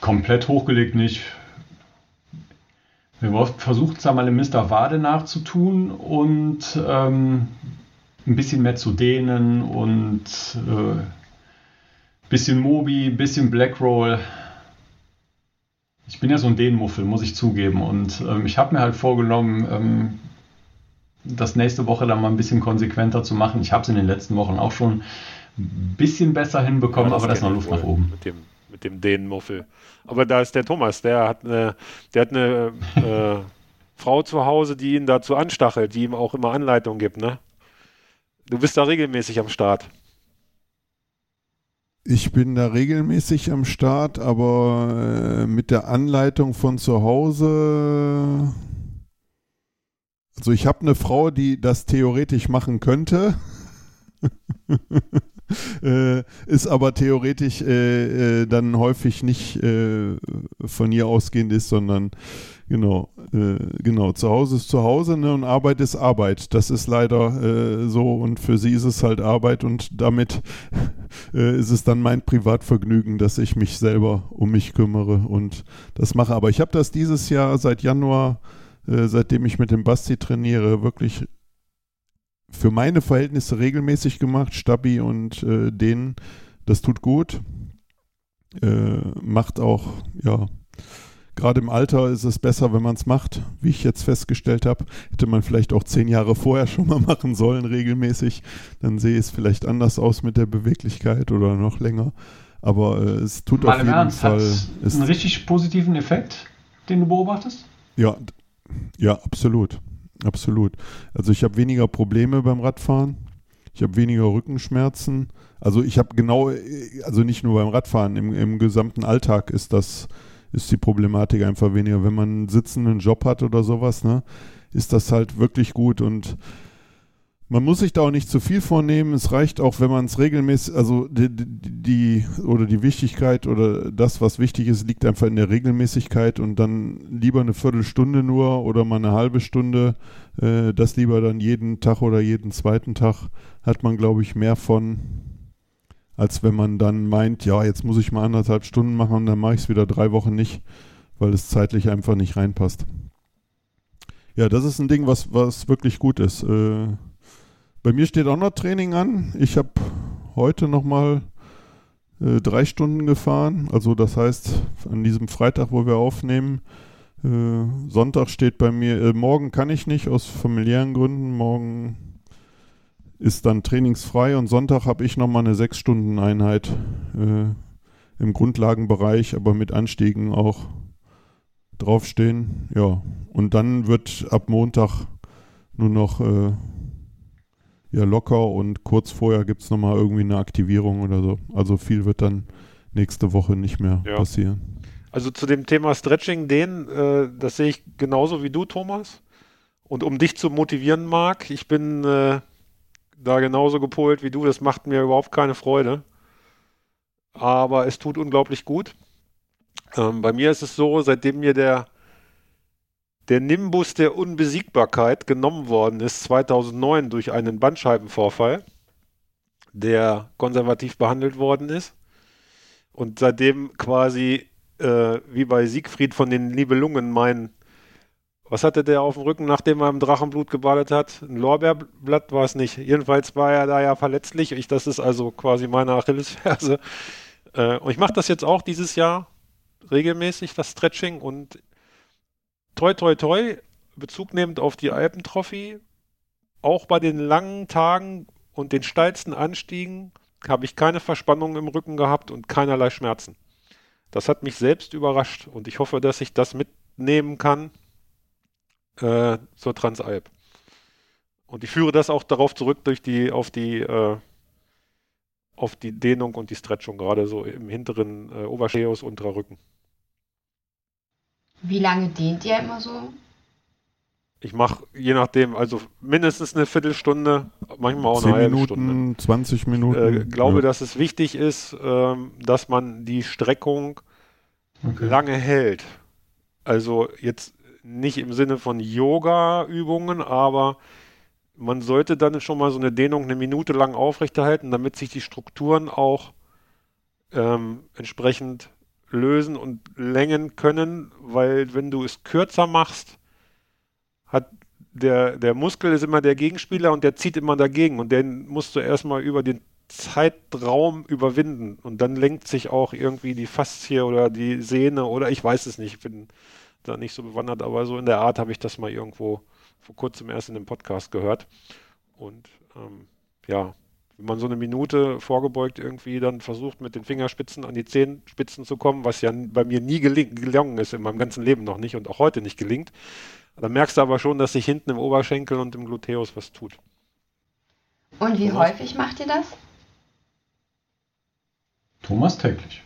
Komplett hochgelegt nicht. Wir versuchen es einmal im Mr. Wade nachzutun und ähm, ein bisschen mehr zu dehnen und äh, bisschen Mobi, bisschen Blackroll. Ich bin ja so ein Dehnmuffel, muss ich zugeben. Und ähm, ich habe mir halt vorgenommen, ähm, das nächste Woche dann mal ein bisschen konsequenter zu machen. Ich habe es in den letzten Wochen auch schon ein bisschen besser hinbekommen, Ja, das aber da ist noch Luft nach oben. Mit dem, mit dem Dänenmuffel. Aber da ist der Thomas, der hat eine, der hat eine äh, Frau zu Hause, die ihn dazu anstachelt, die ihm auch immer Anleitungen gibt, ne? Du bist da regelmäßig am Start. Ich bin da regelmäßig am Start, aber äh, mit der Anleitung von zu Hause. Also ich habe eine Frau, die das theoretisch machen könnte. äh, ist aber theoretisch äh, äh, dann häufig nicht äh, von ihr ausgehend ist, sondern genau, äh, genau, zu Hause ist zu Hause ne, und Arbeit ist Arbeit. Das ist leider so und für sie ist es halt Arbeit und damit ist es dann mein Privatvergnügen, dass ich mich selber um mich kümmere und das mache. Aber ich habe das dieses Jahr seit Januar, seitdem ich mit dem Basti trainiere, wirklich für meine Verhältnisse regelmäßig gemacht. Stabi und äh, denen, das tut gut. Äh, macht auch, ja, gerade im Alter ist es besser, wenn man es macht, wie ich jetzt festgestellt habe. Hätte man vielleicht auch zehn Jahre vorher schon mal machen sollen, regelmäßig. Dann sehe es vielleicht anders aus mit der Beweglichkeit oder noch länger. Aber äh, es tut Mal auf jeden Ernst, Fall. hat es- einen richtig positiven Effekt, den du beobachtest? Ja, ja, absolut. Absolut. Also ich habe weniger Probleme beim Radfahren. Ich habe weniger Rückenschmerzen. Also ich habe genau, also nicht nur beim Radfahren, im, im gesamten Alltag ist das, ist die Problematik einfach weniger. Wenn man einen sitzenden Job hat oder sowas, ne, ist das halt wirklich gut und man muss sich da auch nicht zu viel vornehmen. Es reicht auch, wenn man es regelmäßig, also die, die, oder die Wichtigkeit oder das, was wichtig ist, liegt einfach in der Regelmäßigkeit und dann lieber eine Viertelstunde nur oder mal eine halbe Stunde. Äh, das lieber dann jeden Tag oder jeden zweiten Tag hat man, glaube ich, mehr von, als wenn man dann meint, ja, jetzt muss ich mal anderthalb Stunden machen und dann mache ich es wieder drei Wochen nicht, weil es zeitlich einfach nicht reinpasst. Ja, das ist ein Ding, was, was wirklich gut ist. Äh, bei mir steht auch noch Training an. Ich habe heute nochmal äh, drei Stunden gefahren. Also das heißt, an diesem Freitag, wo wir aufnehmen, äh, Sonntag steht bei mir, äh, morgen kann ich nicht aus familiären Gründen. Morgen ist dann trainingsfrei und Sonntag habe ich nochmal eine sechs Stunden Einheit äh, im Grundlagenbereich, aber mit Anstiegen auch draufstehen. Ja, und dann wird ab Montag nur noch äh, ja, locker und kurz vorher gibt es nochmal irgendwie eine Aktivierung oder so. Also viel wird dann nächste Woche nicht mehr Ja. passieren. Also zu dem Thema Stretching, den, äh, das sehe ich genauso wie du, Thomas. Und um dich zu motivieren, Marc, ich bin äh, da genauso gepolt wie du. Das macht mir überhaupt keine Freude. Aber es tut unglaublich gut. Ähm, bei mir ist es so, seitdem mir der, der Nimbus der Unbesiegbarkeit genommen worden ist, 2009 durch einen Bandscheibenvorfall, der konservativ behandelt worden ist. Und seitdem quasi, äh, wie bei Siegfried von den Nibelungen, mein was hatte der auf dem Rücken, nachdem er im Drachenblut gebadet hat? Ein Lorbeerblatt war es nicht. Jedenfalls war er da ja verletzlich. Ich, das ist also quasi meine Achillesferse. Äh, und ich mache das jetzt auch dieses Jahr regelmäßig, das Stretching. Und toi, toi, toi, Bezug nehmend auf die Alpentrophy, auch bei den langen Tagen und den steilsten Anstiegen habe ich keine Verspannung im Rücken gehabt und keinerlei Schmerzen. Das hat mich selbst überrascht und ich hoffe, dass ich das mitnehmen kann äh, zur Transalp. Und ich führe das auch darauf zurück durch die, auf die, äh, auf die Dehnung und die Stretchung, gerade so im hinteren äh, Oberscheus, unterer Rücken. Wie lange dehnt ihr immer so? Ich mache je nachdem, also mindestens eine Viertelstunde, manchmal auch eine halbe Minuten, Stunde. 20 Minuten. Ich äh, glaube, ja. dass es wichtig ist, ähm, dass man die Streckung okay. lange hält. Also jetzt nicht im Sinne von Yoga-Übungen, aber man sollte dann schon mal so eine Dehnung eine Minute lang aufrechterhalten, damit sich die Strukturen auch ähm, entsprechend lösen und längen können, weil wenn du es kürzer machst, hat der, der Muskel ist immer der Gegenspieler und der zieht immer dagegen. Und den musst du erstmal über den Zeitraum überwinden. Und dann lenkt sich auch irgendwie die Faszie oder die Sehne oder ich weiß es nicht, ich bin da nicht so bewandert, aber so in der Art habe ich das mal irgendwo vor kurzem erst in einem Podcast gehört. Und ähm, ja, wenn man so eine Minute vorgebeugt irgendwie dann versucht, mit den Fingerspitzen an die Zehenspitzen zu kommen, was ja bei mir nie gelungen ist, in meinem ganzen Leben noch nicht und auch heute nicht gelingt, dann merkst du aber schon, dass sich hinten im Oberschenkel und im Gluteus was tut. Und wie Thomas? häufig macht ihr das? Thomas täglich.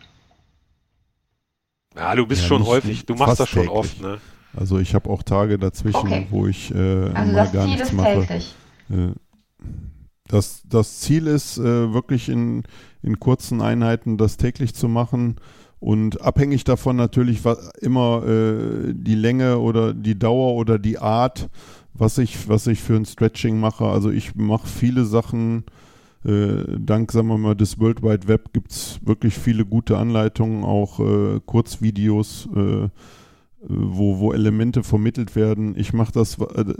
Ja, du bist ja, schon häufig, du machst das schon täglich. oft, ne? Also ich habe auch Tage dazwischen, okay. wo ich äh, also mal gar Ziel nichts mache. Äh, das, das Ziel ist äh, wirklich in, in kurzen Einheiten das täglich zu machen und abhängig davon natürlich was, immer äh, die Länge oder die Dauer oder die Art, was ich, was ich für ein Stretching mache. Also ich mache viele Sachen äh, dank, sagen wir mal, des World Wide Web gibt es wirklich viele gute Anleitungen, auch äh, Kurzvideos, äh, wo, wo Elemente vermittelt werden. Ich mache das äh,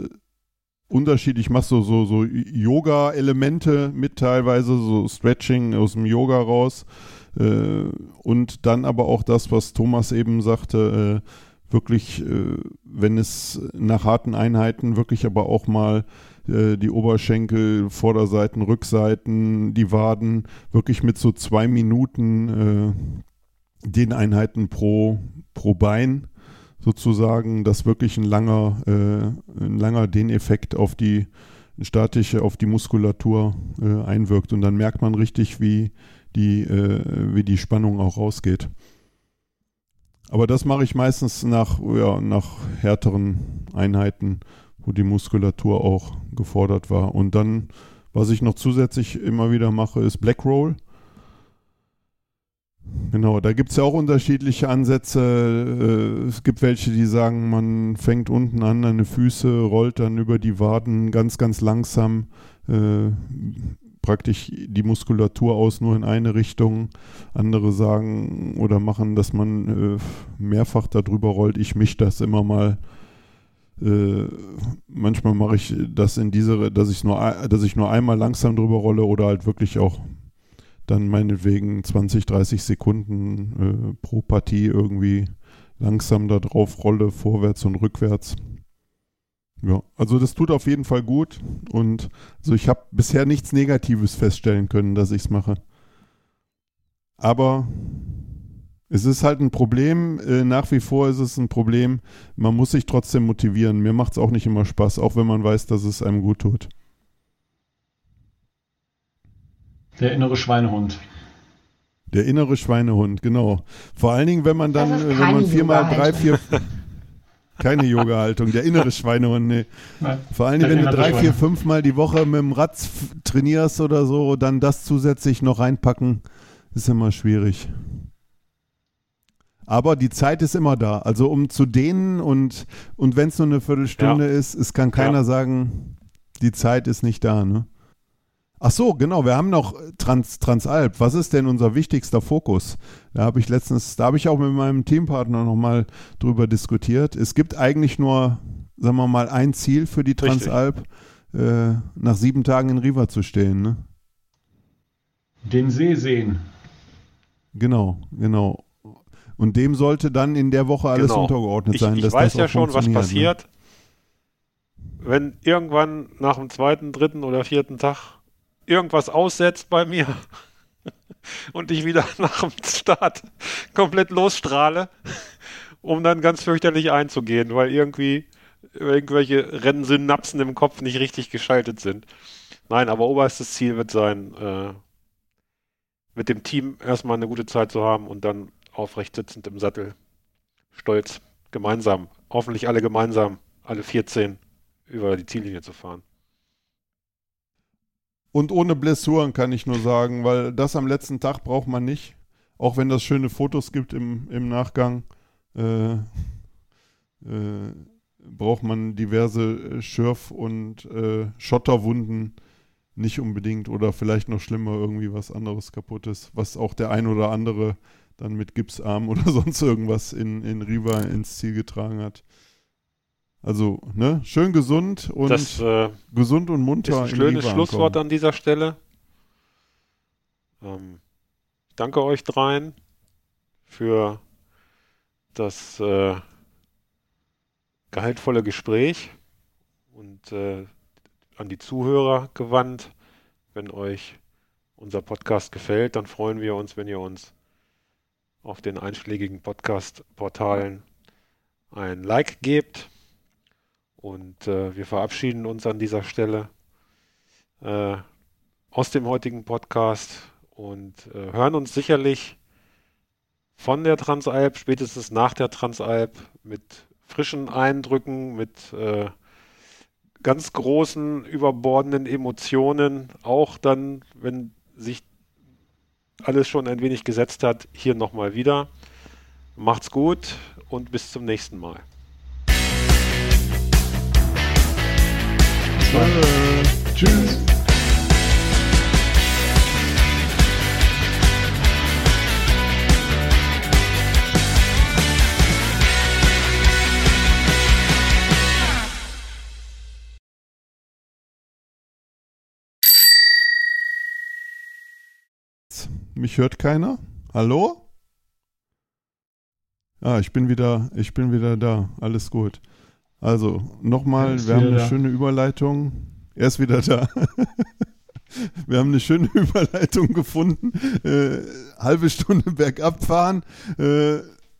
unterschiedlich, ich mache so, so, so Yoga-Elemente mit teilweise, so Stretching aus dem Yoga raus. Äh, und dann aber auch das, was Thomas eben sagte, äh, wirklich, wenn es nach harten Einheiten wirklich aber auch mal äh, die Oberschenkel, Vorderseiten, Rückseiten, die Waden, wirklich mit so zwei Minuten äh, den Einheiten pro, pro Bein sozusagen, dass wirklich ein langer, äh, ein langer Dehneffekt auf die statische, auf die Muskulatur äh, einwirkt. Und dann merkt man richtig, wie die, äh, wie die Spannung auch rausgeht. Aber das mache ich meistens nach, ja, nach härteren Einheiten wo die Muskulatur auch gefordert war. Und dann, was ich noch zusätzlich immer wieder mache, ist Black Roll. Genau, da gibt es ja auch unterschiedliche Ansätze. Äh, es gibt welche, die sagen, man fängt unten an, die Füße, rollt dann über die Waden ganz, ganz langsam äh, praktisch die Muskulatur aus, nur in eine Richtung. Andere sagen oder machen, dass man äh, mehrfach darüber rollt. Ich mische das immer mal äh, manchmal mache ich das in diese, dass ich nur, dass ich nur einmal langsam drüber rolle oder halt wirklich auch dann meinetwegen 20, 30 Sekunden äh, pro Partie irgendwie langsam da drauf rolle, vorwärts und rückwärts. Ja, also das tut auf jeden Fall gut und also ich habe bisher nichts Negatives feststellen können, dass ich es mache. Aber es ist halt ein Problem, äh, nach wie vor ist es ein Problem, man muss sich trotzdem motivieren. Mir macht es auch nicht immer Spaß, auch wenn man weiß, dass es einem gut tut. Der innere Schweinehund. Der innere Schweinehund, genau. Vor allen Dingen, wenn man dann, wenn man viermal drei, vier. keine Yoga-Haltung. Der innere Schweinehund, nee. Nein. Vor allem, Der wenn du drei, vier, fünf Mal die Woche mit dem Rad f- trainierst oder so, dann das zusätzlich noch reinpacken, ist immer schwierig. Aber die Zeit ist immer da. Also um zu dehnen und, und wenn es nur eine Viertelstunde ist, es kann keiner Ja. sagen, die Zeit ist nicht da, ne? Ach so, genau, wir haben noch Trans, Transalp. Was ist denn unser wichtigster Fokus? Da habe ich letztens, da habe ich auch mit meinem Teampartner nochmal drüber diskutiert. Es gibt eigentlich nur, sagen wir mal, ein Ziel für die. Transalp, äh, nach sieben Tagen in Riva zu stehen, ne? Den See sehen. Genau, genau. Und dem sollte dann in der Woche alles Genau. untergeordnet Ich, sein. ich dass weiß das ja auch schon, was ne? passiert, wenn irgendwann nach dem zweiten, dritten oder vierten Tag irgendwas aussetzt bei mir und ich wieder nach dem Start komplett losstrahle, um dann ganz fürchterlich einzugehen, weil irgendwie irgendwelche Rennsynapsen im Kopf nicht richtig geschaltet sind. Nein, aber oberstes Ziel wird sein, äh, mit dem Team erstmal eine gute Zeit zu haben und dann aufrecht sitzend im Sattel, stolz, gemeinsam, hoffentlich alle gemeinsam, alle 14 über die Ziellinie zu fahren. Und ohne Blessuren kann ich nur sagen, weil das am letzten Tag braucht man nicht. Auch wenn das schöne Fotos gibt im, im Nachgang, äh, äh, braucht man diverse äh, Schürf- und äh, Schotterwunden nicht unbedingt oder vielleicht noch schlimmer irgendwie was anderes kaputtes, was auch der ein oder andere dann mit Gipsarm oder sonst irgendwas in, in Riva ins Ziel getragen hat. Also, ne, schön gesund und das äh, gesund und ist munter ein in schönes Schlusswort an dieser Stelle. Ähm, ich danke euch dreien für das äh, gehaltvolle Gespräch und äh, an die Zuhörer gewandt. Wenn euch unser Podcast gefällt, dann freuen wir uns, wenn ihr uns auf den einschlägigen Podcast-Portalen ein Like gebt. Und äh, wir verabschieden uns an dieser Stelle äh, aus dem heutigen Podcast und äh, hören uns sicherlich von der Transalp, spätestens nach der Transalp, mit frischen Eindrücken, mit äh, ganz großen, überbordenden Emotionen, auch dann, wenn sich alles schon ein wenig gesetzt hat, hier nochmal wieder. Macht's gut und bis zum nächsten Mal. Tschüss. Mich hört keiner? Hallo? Ah, ich bin wieder, ich bin wieder da. Alles gut. Also, nochmal, wir haben eine da. schöne Überleitung. Er ist wieder da. wir haben eine schöne Überleitung gefunden. Äh, halbe Stunde bergab fahren. Äh,